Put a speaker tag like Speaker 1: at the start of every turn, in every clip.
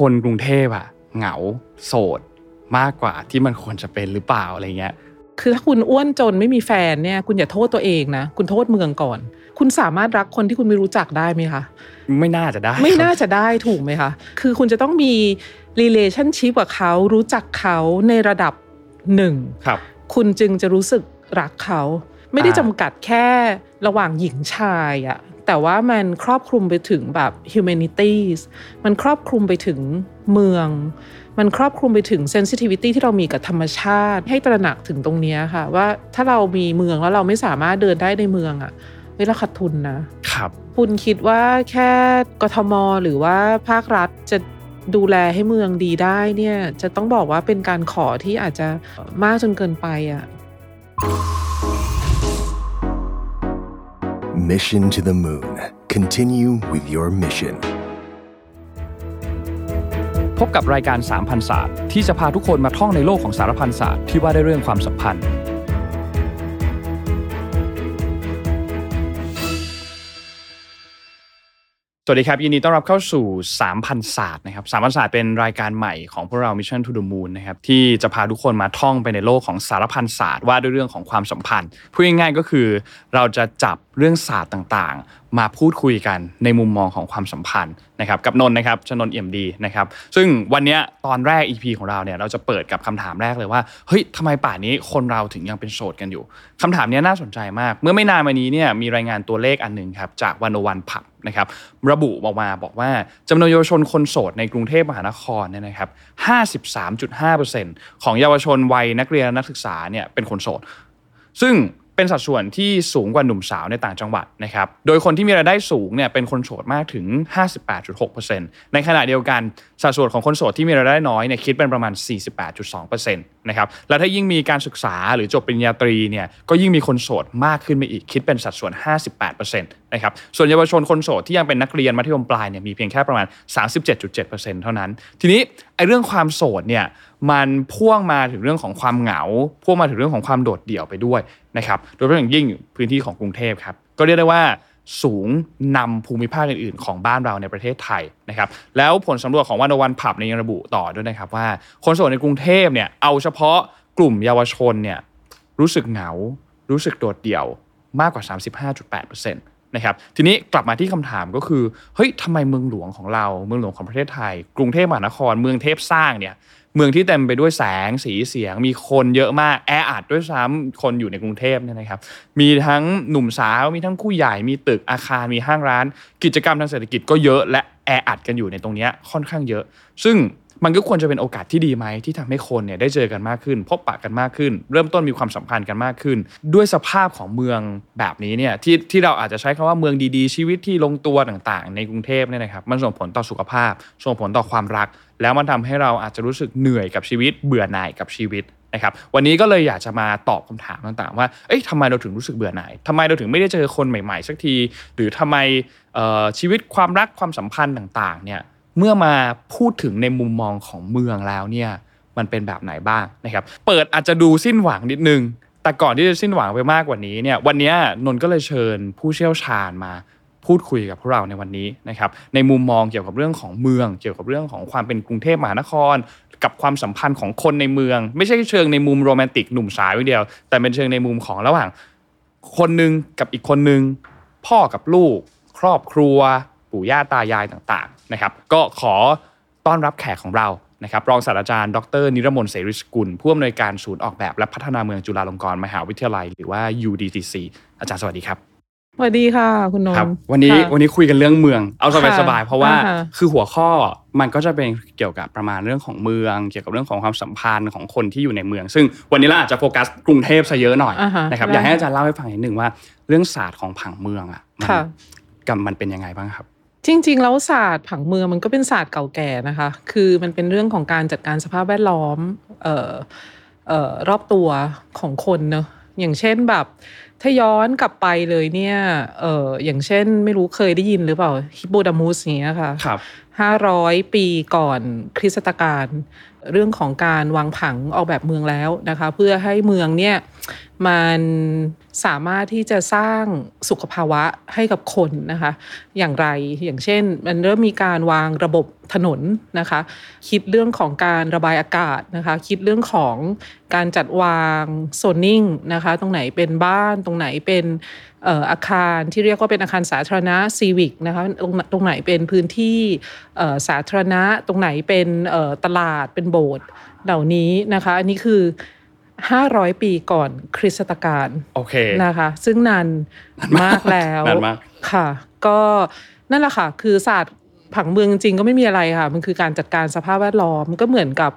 Speaker 1: คนกรุงเทพอะเหงาโสดมากกว่าที่มันควรจะเป็นหรือเปล่าอะไรเงี้ย
Speaker 2: คือถ้าคุณอ้วนจนไม่มีแฟนเนี่ย คุณอย่าโทษตัวเองนะ คุณโทษเมืองก่อน คุณสามารถรักคนที่คุณไม่รู้จักได้ไหมคะ
Speaker 1: ไม่น่าจะได้
Speaker 2: ไม่น่าจะได้ถูกไหมคะ คือคุณจะต้องมี relationship กับเขารู้จักเขาในระดับหนึ่ง
Speaker 1: ครับ
Speaker 2: คุณจึงจะรู้สึกรักเขา ไม่ได้
Speaker 1: อ่า
Speaker 2: จำกัดแค่ระหว่างหญิงชายอะ แต่ว่ามันครอบคลุมไปถึงแบบ humanities มันครอบคลุมไปถึงเมือง มันครอบคลุมไปถึง sensitivity ที่เรามีกับธรรมชาติ ให้ตระหนักถึงตรงเนี้ยค่ะ ว่าถ้าเรามีเมืองแล้วเราไม่สามารถเดินได้ในเมืองอะเฮ้ยเราขาดทุนนะ
Speaker 1: ครับ
Speaker 2: คุณคิดว่าแค่กทม หรือว่าภาครัฐจะดูแลให้เมืองดีได้เนี่ยจะต้องบอกว่าเป็นการขอที่อาจจะมากจนเกินไปอะ
Speaker 3: Mission to the Moon. Continue with your mission.
Speaker 1: พบกับรายการสามพันศาสตร์ที่จะพาทุกคนมาท่องในโลกของสารพันศาสตร์ที่ว่าด้วยเรื่องความสัมพันธ์ วัสดีครับ ยินดีต้อนรับเข้าสู่ 3,000ศาสตร์นะครับ3,000ศาสตร์เป็นรายการใหม่ของพวกเรา Mission to the Moon นะครับที่จะพาทุกคนมาท่องไปในโลกของสารพันศาสตร์ว่าด้วยเรื่องของความสัมพันธ์พูดง่ายๆก็คือเราจะจับเรื่องศาสตร์ต่างๆ มาพูดคุยกันในมุมมองของความสัมพันธ์นะครับกับนนท์นะครับชนนท์เอี่ยมดีนะครับซึ่งวันนี้ตอนแรก EP ของเราเนี่ยเราจะเปิดกับคำถามแรกเลยว่าเฮ้ยทำไมป่านนี้คนเราถึงยังเป็นโสดกันอยู่คำถามนี้น่าสนใจมาก เมื่อไม่นานมานี้เนี่ยมีรายงานตัวเลขอันหนึ่งครับจากวันวันผับนะครับระบุออกมาบอกว่าจำนวนเยาวชนคนโสดในกรุงเทพมหานครเนี่ยนะครับ53.5%ของเยาวชนวัยนักเรียนนักศึกษาเนี่ยเป็นคนโสด ซึ่ง เป็นสัดส่วนที่สูงกว่าหนุ่มสาวในต่างจังหวัดนะครับ โดยคนที่มีรายได้สูงเนี่ยเป็นคนโสดมากถึง 58.6%ในขณะเดียวกันสัดส่วนของคนโสดที่มีรายได้น้อยเนี่ยคิดเป็นประมาณ 48.2%นะครับ และถ้ายิ่งมีการศึกษาหรือจบปริญญาตรีเนี่ยก็ยิ่งมีคนโสดมากขึ้นไปอีกคิดเป็นสัดส่วน 58%นะครับ ส่วนเยาวชนคนโสดที่ยังเป็นนักเรียนมัธยมปลายเนี่ยมีเพียงแค่ประมาณ 37.7%เท่านั้น ทีนี้ไอ้เรื่องความโสดเนี่ย มันพ่วงมาถึงเรื่องของความเหงา พ่วงมาถึงเรื่องของความโดดเดี่ยวไปด้วยนะครับ โดยเฉพาะอย่างยิ่งพื้นที่ของกรุงเทพครับ ก็เรียกได้ว่าสูงนำภูมิภาคอื่นๆ ของบ้านเราในประเทศไทยนะครับ แล้วผลสำรวจของวันวันผับในยังระบุต่อด้วยนะครับว่า คนโสดในกรุงเทพเนี่ยเอาเฉพาะกลุ่มเยาวชนเนี่ยรู้สึกเหงา รู้สึกโดดเดี่ยวมากกว่า 35.8%นะครับทีนี้กลับมาที่คำถามก็คือเฮ้ยทำไมเมืองหลวงของเราเมืองหลวงของประเทศไทย กรุงเทพมหานครเมืองเทพสร้างเนี่ย เมืองที่เต็มไปด้วยแสงสีเสียง มีคนเยอะมากแออัดด้วยซ้ำคนอยู่ในกรุงเทพเนี่ยนะครับ มีทั้งหนุ่มสาวมีทั้งผู้ใหญ่มีตึกอาคารมีห้างร้าน กิจกรรมทางเศรษฐกิจก็เยอะและแออัดกันอยู่ในตรงนี้ค่อนข้างเยอะ ซึ่ง มันก็ควรจะเป็นโอกาสที่ดีไหมที่ทำให้คนเนี่ยได้เจอกันมากขึ้น พบปะกันมากขึ้น เริ่มต้นมีความสัมพันธ์กันมากขึ้น ด้วยสภาพของเมืองแบบนี้เนี่ยที่ที่เราอาจจะใช้คำว่าเมืองดีๆ ชีวิตที่ลงตัวต่างๆ ในกรุงเทพเนี่ยนะครับมันส่งผลต่อสุขภาพ ส่งผลต่อความรัก แล้วมันทำให้เราอาจจะรู้สึกเหนื่อยกับชีวิต เบื่อหน่ายกับชีวิตนะครับวันนี้ก็เลยอยากจะมาตอบคำถามต่างๆ ว่า เอ้ยทำไมเราถึงรู้สึกเบื่อหน่ายทำไมเราถึงไม่ได้เจอคนใหม่ๆ สักที หรือทำไมเอ่อชีวิตความรักความสัมพันธ์ต่างๆ เนี่ย เมื่อมาพูดถึงในมุมมองของเมืองแล้วเนี่ยมันเป็นแบบไหนบ้างนะครับ เปิดอาจจะดูสิ้นหวังนิดนึง แต่ก่อนที่จะสิ้นหวังไปมากกว่านี้เนี่ยวันนี้นนท์ก็เลยเชิญผู้เชี่ยวชาญมาพูดคุยกับพวกเราในวันนี้นะครับในมุมมองเกี่ยวกับเรื่องของเมือง เกี่ยวกับเรื่องของความเป็นกรุงเทพมหานคร กับความสัมพันธ์ของคนในเมือง ไม่ใช่เชิงในมุมโรแมนติกหนุ่มสาวอย่างเดียว แต่เป็นเชิงในมุมของระหว่าง คนหนึ่งกับอีกคนหนึ่งพ่อกับลูก ครอบครัว ปู่ย่าตายายต่างๆนะครับ ก็ขอต้อนรับแขกของเรานะครับรองศาสตราจารย์ดร นิรมนต์เสริสกุล ผู้อำนวยการศูนย์ออกแบบและพัฒนาเมืองจุฬาลงกรณ์มหาวิทยาลัย หรือว่า UDTC อาจารย์สวัสดีครับ
Speaker 2: สวัสดีค่ะ คุณนน
Speaker 1: ครับ
Speaker 2: ท์
Speaker 1: วันนี้
Speaker 2: ค่ะ
Speaker 1: วันนี้คุยกันเรื่องเมือง เอาสบายสบายๆเพราะว่า
Speaker 2: อ่าฮะ
Speaker 1: คือหัวข้อมันก็จะเป็นเกี่ยวกับประมาณเรื่องของเมือง เกี่ยวกับเรื่องของความสัมพันธ์ของคนที่อยู่ในเมือง ซึ่งวันนี้เราอาจจะโฟกัสกรุงเทพซะเยอะหน่อย
Speaker 2: อ่าฮะ
Speaker 1: นะครับ
Speaker 2: ได้
Speaker 1: อยากให้อาจารย์เล่าให้ฟังนิดหนึ่งว่าเรื่องศาสตร์ของผังเมืองอะมัน
Speaker 2: ค่ะ
Speaker 1: กับมันเป็นยังไงบ้างครับ
Speaker 2: จริงๆ แล้วศาสตร์ผังเมืองมันก็เป็นศาสตร์เก่าแก่นะคะ คือมันเป็นเรื่องของการจัดการสภาพแวดล้อมเอ่อเอ่อรอบตัวของคนเนอะอย่างเช่นแบบถ้าย้อนกลับไปเลยเนี่ยเอ่ออย่างเช่นไม่รู้เคยได้ยินหรือเปล่าฮิปโปดามุสเนี้ยค่ะ
Speaker 1: ครับ
Speaker 2: 500ปีก่อนคริสตกาลเรื่องของการวางผังออกแบบเมืองแล้วนะคะ เพื่อให้เมืองเนี่ยมันสามารถที่จะสร้างสุขภาวะให้กับคนนะคะ อย่างไรอย่างเช่น มันเริ่มมีการวางระบบถนนนะคะ คิดเรื่องของการระบายอากาศนะคะ คิดเรื่องของการจัดวางโซนนิ่งนะคะ ตรงไหนเป็นบ้านตรงไหนเป็นอออาคารที่เรียกว่าเป็นอาคารสาธารณะซีวิกนะคะตรงตรงไหนเป็นพื้นที่สาธารณะ ตรงไหนเป็นตลาดเป็นโบสถ์เหล่านี้นะคะ อันนี้คือ 500 ปีก่อนคริสตกาล
Speaker 1: โอเค
Speaker 2: นะคะ ซึ่งนานมากแล้ว
Speaker 1: นานมาก
Speaker 2: ค่ะ ก็นั่นแหละค่ะ คือศาสตร์ผังเมืองจริงๆก็ไม่มีอะไรค่ะ มันคือการจัดการสภาพแวดล้อมก็เหมือนกับ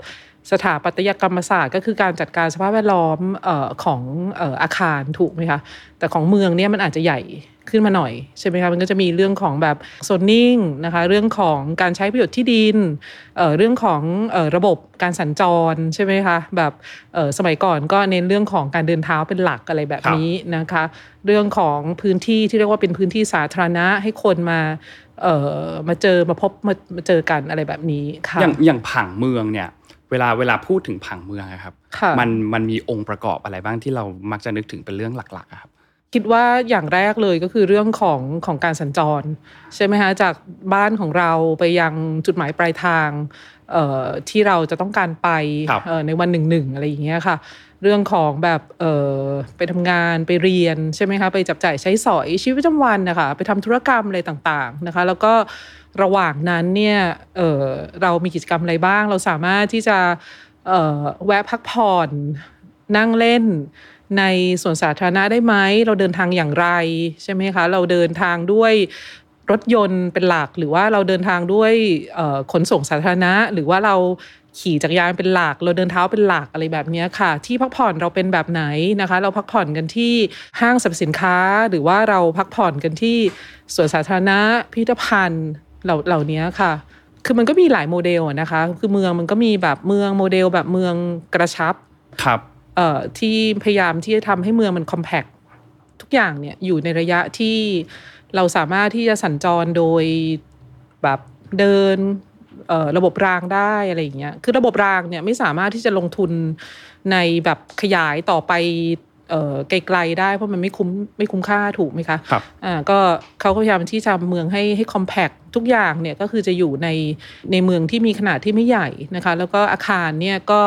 Speaker 2: สถาปัตยกรรมศาสตร์ก็คือการจัดการสภาพแวดล้อมเอ่อของเอ่ออาคารถูกไหมคะ แต่ของเมืองเนี่ยมันอาจจะใหญ่ ขึ้นมาหน่อยใช่ไหมคะมันก็จะมีเรื่องของแบบโซนนิ่งนะคะเรื่องของการใช้ประโยชน์ที่ดินเอ่อเรื่องของเอ่อระบบการสัญจรใช่ไหมคะแบบเอ่อสมัยก่อนก็เน้นเรื่องของการเดินเท้าเป็นหลักอะไรแบบนี้นะคะเรื่องของพื้นที่ที่เรียกว่าเป็นพื้นที่สาธารณะให้คนมาเอ่อมาเจอมาพบมามาเจอกันอะไรแบบนี้ค่ะ
Speaker 1: อย่างอย่างผังเมืองเนี่ย เวลาเวลาพูดถึงผังเมืองอะครับ
Speaker 2: ค่ะ
Speaker 1: มันมันมีองค์ประกอบอะไรบ้างที่เรามักจะนึกถึงเป็นเรื่องหลักๆอะครับ
Speaker 2: คิดว่าอย่างแรกเลยก็คือเรื่องของของการสัญจร ใช่ไหมคะจากบ้านของเราไปยังจุดหมายปลายทางเอ่อที่เราจะต้องการไป
Speaker 1: ครับ
Speaker 2: เอ่อในวันหนึ่งหนึ่งอะไรอย่างเงี้ยค่ะ เรื่องของแบบเอ่อไปทำงานไปเรียนใช่ไหมคะไปจับจ่ายใช้สอยชีวิตประจำวันนะคะไปทำธุรกรรมอะไรต่างๆนะคะ แล้วก็ระหว่างนั้นเนี่ยเอ่อเรามีกิจกรรมอะไรบ้าง เราสามารถที่จะเอ่อแวะพักผ่อนนั่งเล่น ในสวนสาธารณะได้ไหม เราเดินทางอย่างไรใช่ไหมคะ เราเดินทางด้วยรถยนต์เป็นหลัก หรือว่าเราเดินทางด้วยขนส่งสาธารณะ หรือว่าเราขี่จักรยานเป็นหลัก เราเดินเท้าเป็นหลักอะไรแบบนี้ค่ะ ที่พักผ่อนเราเป็นแบบไหนนะคะ เราพักผ่อนกันที่ห้างสรรพสินค้า หรือว่าเราพักผ่อนกันที่สวนสาธารณะพิพิธภัณฑ์เหล่านี้ค่ะ คือมันก็มีหลายโมเดลนะคะ คือเมืองมันก็มีแบบเมืองโมเดลแบบเมืองกระชับ
Speaker 1: ครับ
Speaker 2: ที่พยายามที่จะทำให้เมืองมันคอมแพคทุกอย่างเนี่ยอยู่ในระยะที่เราสามารถที่จะสัญจรโดยแบบเดินเอ่อระบบรางได้อะไรอย่างเงี้ย คือระบบรางเนี่ยไม่สามารถที่จะลงทุนในแบบขยายต่อไปเอ่อไกลๆได้เพราะมันไม่คุ้มไม่คุ้มค่าถูกไหมคะ
Speaker 1: ครับ
Speaker 2: อ่าก็เขาก็พยายามที่จะทำเมืองให้ให้คอมแพ t ทุกอย่างเนี่ยก็คือจะอยู่ในในเมืองที่มีขนาดที่ไม่ใหญ่นะคะ แล้วก็อาคารเนี่ยก็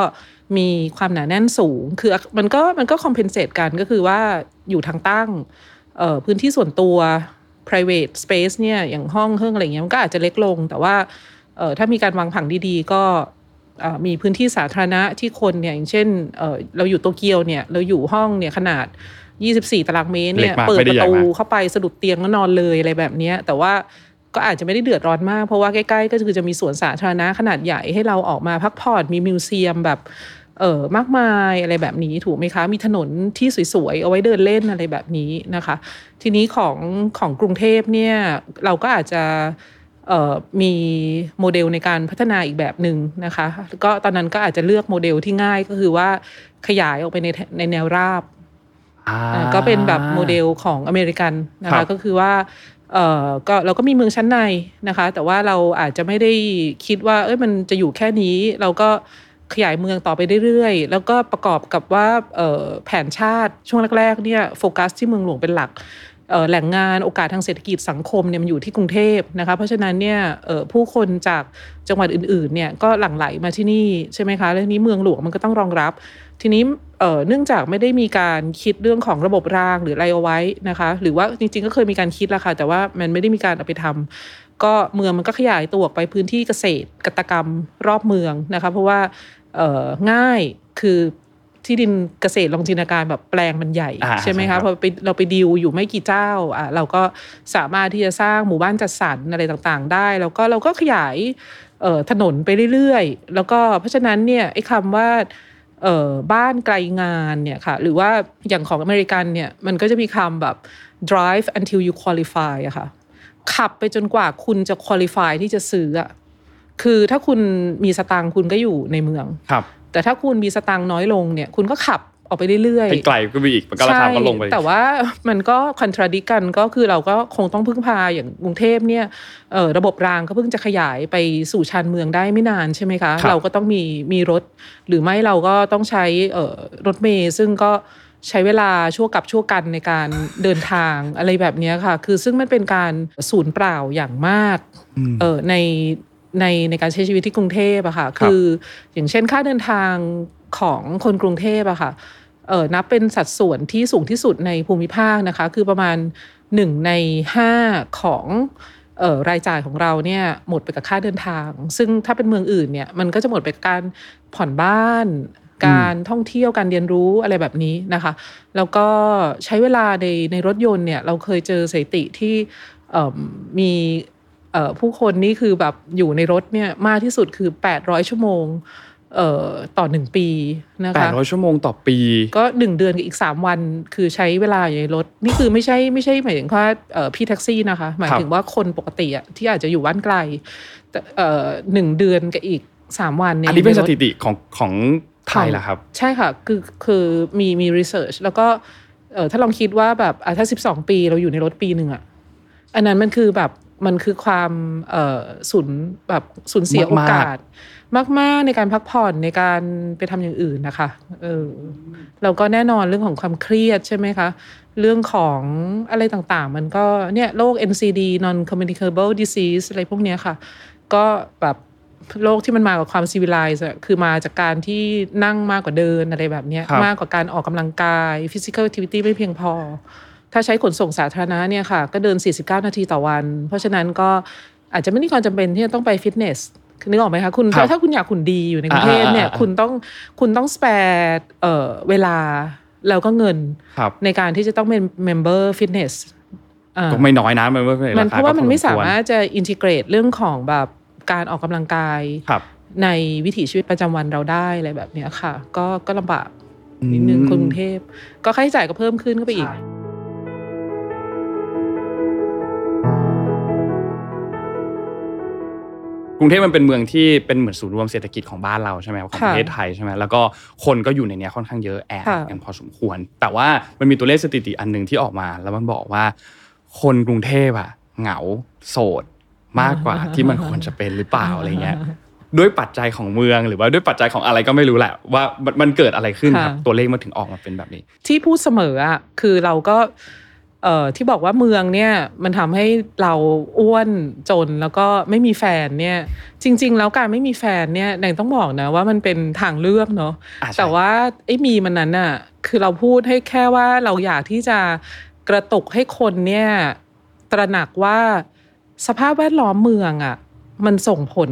Speaker 2: มีความหนาแน่นสูง คือมันก็มันก็คอมเพนเซตกันก็คือว่าอยู่ทางตั้งเอ่อพื้นที่ส่วนตัว private space เนี่ยอย่างห้องเครื่องอะไรเงี้ยมันก็อาจจะเล็กลง แต่ว่าเอ่อถ้ามีการวางผังดีๆ ก็อ่ามีพื้นที่สาธารณะที่คนเนี่ยอย่างเช่นเอ่อเราอยู่โตเกียวเนี่ยเราอยู่ห้องเนี่ยขนาด 24 ตารางเมตรเนี่ย
Speaker 1: เล็กมาก
Speaker 2: เปิด
Speaker 1: ไม่ได้
Speaker 2: ประ
Speaker 1: ใหญ่
Speaker 2: ตู
Speaker 1: มาก
Speaker 2: เข้าไปสะดุดเตียงแล้วนอนเลยอะไรแบบเนี้ยแต่ว่า ก็อาจจะไม่ได้เดือดร้อนมาก เพราะว่าใกล้ๆ ก็คือจะมีสวนสาธารณะขนาดใหญ่ให้เราออกมาพักผ่อนมีมิวเซียมแบบเออมากมายอะไรแบบนี้ถูกไหมคะ มีถนนที่สวยๆ เอาไว้เดินเล่นอะไรแบบนี้นะคะ ทีนี้ของของกรุงเทพเนี่ยเราก็อาจจะเอ่อมีโมเดลในการพัฒนาอีกแบบหนึ่งนะคะก็ตอนนั้นก็อาจจะเลือกโมเดลที่ง่ายก็คือว่าขยายออกไปในในแนวราบ
Speaker 1: อ่า
Speaker 2: อ่าก็เป็นแบบโมเดลของอเมริกันนะ
Speaker 1: คะ
Speaker 2: ครั
Speaker 1: บ
Speaker 2: ก็คือว่า เออก็เราก็มีเมืองชั้นในนะคะ แต่ว่าเราอาจจะไม่ได้คิดว่าเอ้ยมันจะอยู่แค่นี้ เราก็ขยายเมืองต่อไปเรื่อยๆ แล้วก็ประกอบกับว่าแผนชาติช่วงแรกๆเนี่ยโฟกัสที่เมืองหลวงเป็นหลักแหล่งงานโอกาสทางเศรษฐกิจสังคมเนี่ยมันอยู่ที่กรุงเทพนะคะเพราะฉะนั้นเนี่ยผู้คนจากจังหวัดอื่นๆเนี่ยก็หลั่งไหลมาที่นี่ใช่ไหมคะแล้วนี้เมืองหลวงมันก็ต้องรองรับ ทีนี้เอ่อเนื่องจากไม่ได้มีการคิดเรื่องของระบบรางหรืออะไรเอาไว้นะคะ หรือว่าจริงๆก็เคยมีการคิดแล้วค่ะแต่ว่ามันไม่ได้มีการเอาไปทำก็เมืองมันก็ขยายตัวออกไปพื้นที่เกษตรกตกรรมรอบเมืองนะคะ เพราะว่าเอ่อง่ายคือที่ดินเกษตรลองจินตนาการแบบแปลงมันใหญ่
Speaker 1: อ่า
Speaker 2: ใช่ไหม
Speaker 1: ใช่ครั
Speaker 2: คะ
Speaker 1: บ
Speaker 2: พอไปเราไปดิวอยู่ไม่กี่เจ้าอะเราก็สามารถที่จะสร้างหมู่บ้านจัดสรรอะไรต่างๆ ได้ แล้วก็เราก็ขยายเอ่อถนนไปเรื่อยๆ แล้วก็เพราะฉะนั้นเนี่ยไอ้คำว่า เอ่อบ้านไกลงานเนี่ยค่ะหรือว่าอย่างของอเมริกันเนี่ยมันก็จะมีคำแบบ drive until you qualify อะค่ะขับไปจนกว่าคุณจะ qualify ที่จะซื้ออะคือถ้าคุณมีสตางค์คุณก็อยู่ในเมือง
Speaker 1: ครับ
Speaker 2: แต่ถ้าคุณมีสตางค์น้อยลงเนี่ย คุณก็ขับ ออกไปเรื่อย
Speaker 1: ให้ไกลก็ไปอีกมันก็ราคาก็ลงไป
Speaker 2: ใช่แต่ว่ามันก็คอนทราดิกันก็คือเราก็คงต้องพึ่งพาอย่างกรุงเทพเนี่ยเอ่อระบบรางก็เพิ่งจะขยายไปสู่ชานเมืองได้ไม่นานใช่ไหมคะ
Speaker 1: ครับ
Speaker 2: เราก็ต้องมีมีรถ หรือไม่เราก็ต้องใช้เอ่อรถเมย์ซึ่งก็ใช้เวลาชั่วกับชั่วกันในการเดินทางอะไรแบบเนี้ยค่ะ คือซึ่งมันเป็นการสูญเปล่าอย่างมากเออในในในการใช้ชีวิตที่กรุงเทพอะค่ะ คืออย่างเช่นค่าเดินทาง ของคนกรุงเทพอะค่ะเออนับเป็นสัดส่วนที่สูงที่สุดในภูมิภาคนะคะ คือประมาณหนึ่งในห้าของเอ่อรายจ่ายของเราเนี่ยหมดไปกับค่าเดินทาง ซึ่งถ้าเป็นเมืองอื่นเนี่ยมันก็จะหมดไปการผ่อนบ้าน การท่องเที่ยวการเรียนรู้อะไรแบบนี้นะคะ แล้วก็ใช้เวลาในในรถยนต์เนี่ยเราเคยเจอสถิติที่เอิ่มมีเอ่อผู้คนนี่คือแบบอยู่ในรถเนี่ยมากที่สุดคือ 800 ชั่วโมง เอ่อต่อหนึ่งปีนะคะ
Speaker 1: แปดร้อยชั่วโมงต่อปี
Speaker 2: ก็หนึ่งเดือนกับอีกสามวันคือใช้เวลาอยู่ในรถ นี่คือไม่ใช่ไม่ใช่หมายถึงว่าเอ่อพี่แท็กซี่นะคะ หมายถึงว่าคนปกติอะที่อาจจะอยู่บ้านไกลแต่เอ่อหนึ่งเดือนกับอีกสามวันเนี่ย
Speaker 1: อันนี้เป็น
Speaker 2: ยู่
Speaker 1: ส
Speaker 2: ใรถ
Speaker 1: ถิติของของไทยเหรอครับ
Speaker 2: ใช่ค่ะ คือคือมีมีรีเสิร์ชแล้วก็เออถ้าลองคิดว่าแบบอะถ้าสิบสองปีเราอยู่ในรถปีหนึ่งอะอันนั้นมันคือแบบ มันคือความเอ่อสูญแบบสูญเสียโอ
Speaker 1: มากๆ
Speaker 2: กาส มาก ๆ ในการพักผ่อนในการไปทำอย่างอื่นนะคะเออแล้วก็แน่นอนเรื่องของความเครียดใช่ไหมคะ เรื่องของอะไรต่างๆ มันก็เนี่ยโรค NCD non communicable disease อะไรพวกเนี้ยค่ะ ก็แบบโรคที่มันมากับความ civilized อะคือมาจากการที่นั่งมากกว่าเดินอะไรแบบเนี้ย
Speaker 1: ครับ
Speaker 2: มากกว่าการออกกำลังกาย physical activity ไม่เพียงพอ ถ้าใช้ขนส่งสาธารณะเนี่ยค่ะก็เดิน 49 นาทีต่อวัน เพราะฉะนั้นก็อาจจะไม่ได้ความจำเป็นที่จะต้องไปฟิตเนสนึกออกไหมคะคุณ
Speaker 1: ครับ
Speaker 2: ถ้าคุณอยากหุ่นดีอยู่ในกรุงเทพเนี่ย
Speaker 1: อ่าๆๆ
Speaker 2: คุณต้องคุณต้อง spare เอ่อเวลาแล้วก็เงิน
Speaker 1: ครับ
Speaker 2: ในการที่จะต้องเป็น member fitness อ่า
Speaker 1: ก็ไม่น้อยนะมันไม่
Speaker 2: มันเพราะว่ามันไม่สามาร
Speaker 1: ถ
Speaker 2: ถจะอินทิเกรตเรื่องของแบบการออกกำลังกาย
Speaker 1: ครับ
Speaker 2: ในวิถีชีวิตประจำวันเราได้อะไรแบบเนี้ยค่ะ ก็ก็ลำบากนิดนึง
Speaker 1: อืม
Speaker 2: คนกรุงเทพก็ค่าใช้จ่ายก็เพิ่มขึ้นก็ไปอีก
Speaker 1: กรุงเทพมันเป็นเมืองที่เป็นเหมือนศูนย์รวมเศรษฐกิจของบ้านเราใช่ไหมของประเทศไทยใช่ไหมแล้วก็คนก็อยู่ในเนี้ยค่อนข้างเยอะแออัด
Speaker 2: ค่ะ
Speaker 1: กันพอสมควร แต่ว่ามันมีตัวเลขสถิติอันหนึ่งที่ออกมา แล้วมันบอกว่า คนกรุงเทพอะเหงาโสดมากกว่าที่มันควรจะเป็นหรือเปล่าอะไรเงี้ยด้วยปัจจัยของเมืองหรือว่าด้วยปัจจัยของอะไรก็ไม่รู้แหละ ว่ามันมันเกิดอะไรขึ้นครับ
Speaker 2: ค่ะ
Speaker 1: ตัวเลขมันถึงออกมาเป็นแบบนี้
Speaker 2: ที่พูดเสมออะคือเราก็ เอ่อที่บอกว่าเมืองเนี่ยมันทำให้เราอ้วนจนแล้วก็ไม่มีแฟนเนี่ยจริง ๆ แล้วการไม่มีแฟนเนี่ยแดงต้องบอกนะว่ามันเป็นทางเลือกเนาะ
Speaker 1: อะใช่
Speaker 2: แต่ว่าไอ้มีมันนั้นน่ะคือเราพูดให้แค่ว่าเราอยากที่จะกระตุกให้คนเนี่ยตระหนักว่าสภาพแวดล้อมเมืองอะมันส่งผล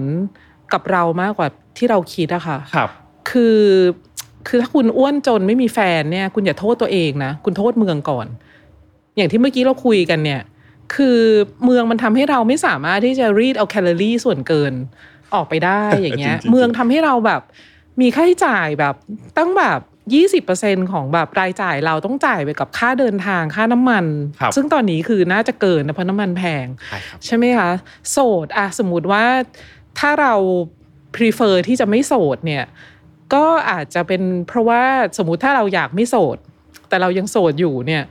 Speaker 2: กับเรามากกว่าที่เราคิดอะค่ะ
Speaker 1: ครับ
Speaker 2: คือคือถ้าคุณอ้วนจนไม่มีแฟนเนี่ย คุณอย่าโทษตัวเองนะ คุณโทษเมืองก่อน อย่างที่เมื่อกี้เราคุยกันเนี่ย คือเมืองมันทำให้เราไม่สามารถที่จะรีดเอาแคลอรี่ส่วนเกินออกไปได้อย่างเงี้ย
Speaker 1: จริงๆ
Speaker 2: เมืองทำให้เราแบบ มีค่าใช้จ่ายแบบตั้งแบบยี่สิบเปอร์เซ็นของแบบรายจ่ายเราต้องจ่ายไปกับค่าเดินทางค่าน้ำมัน
Speaker 1: ครับ
Speaker 2: ซึ่งตอนนี้คือน่าจะเกินนะเพราะน้ำมันแพง
Speaker 1: ใช่ครับ
Speaker 2: ใช่ไหมคะ โสดอะสมมุติว่าถ้าเรา prefer ที่จะไม่โสดเนี่ย ก็อาจจะเป็นเพราะว่าสมมุติถ้าเราอยากไม่โสด แต่เรายังโสดอยู่เนี่ย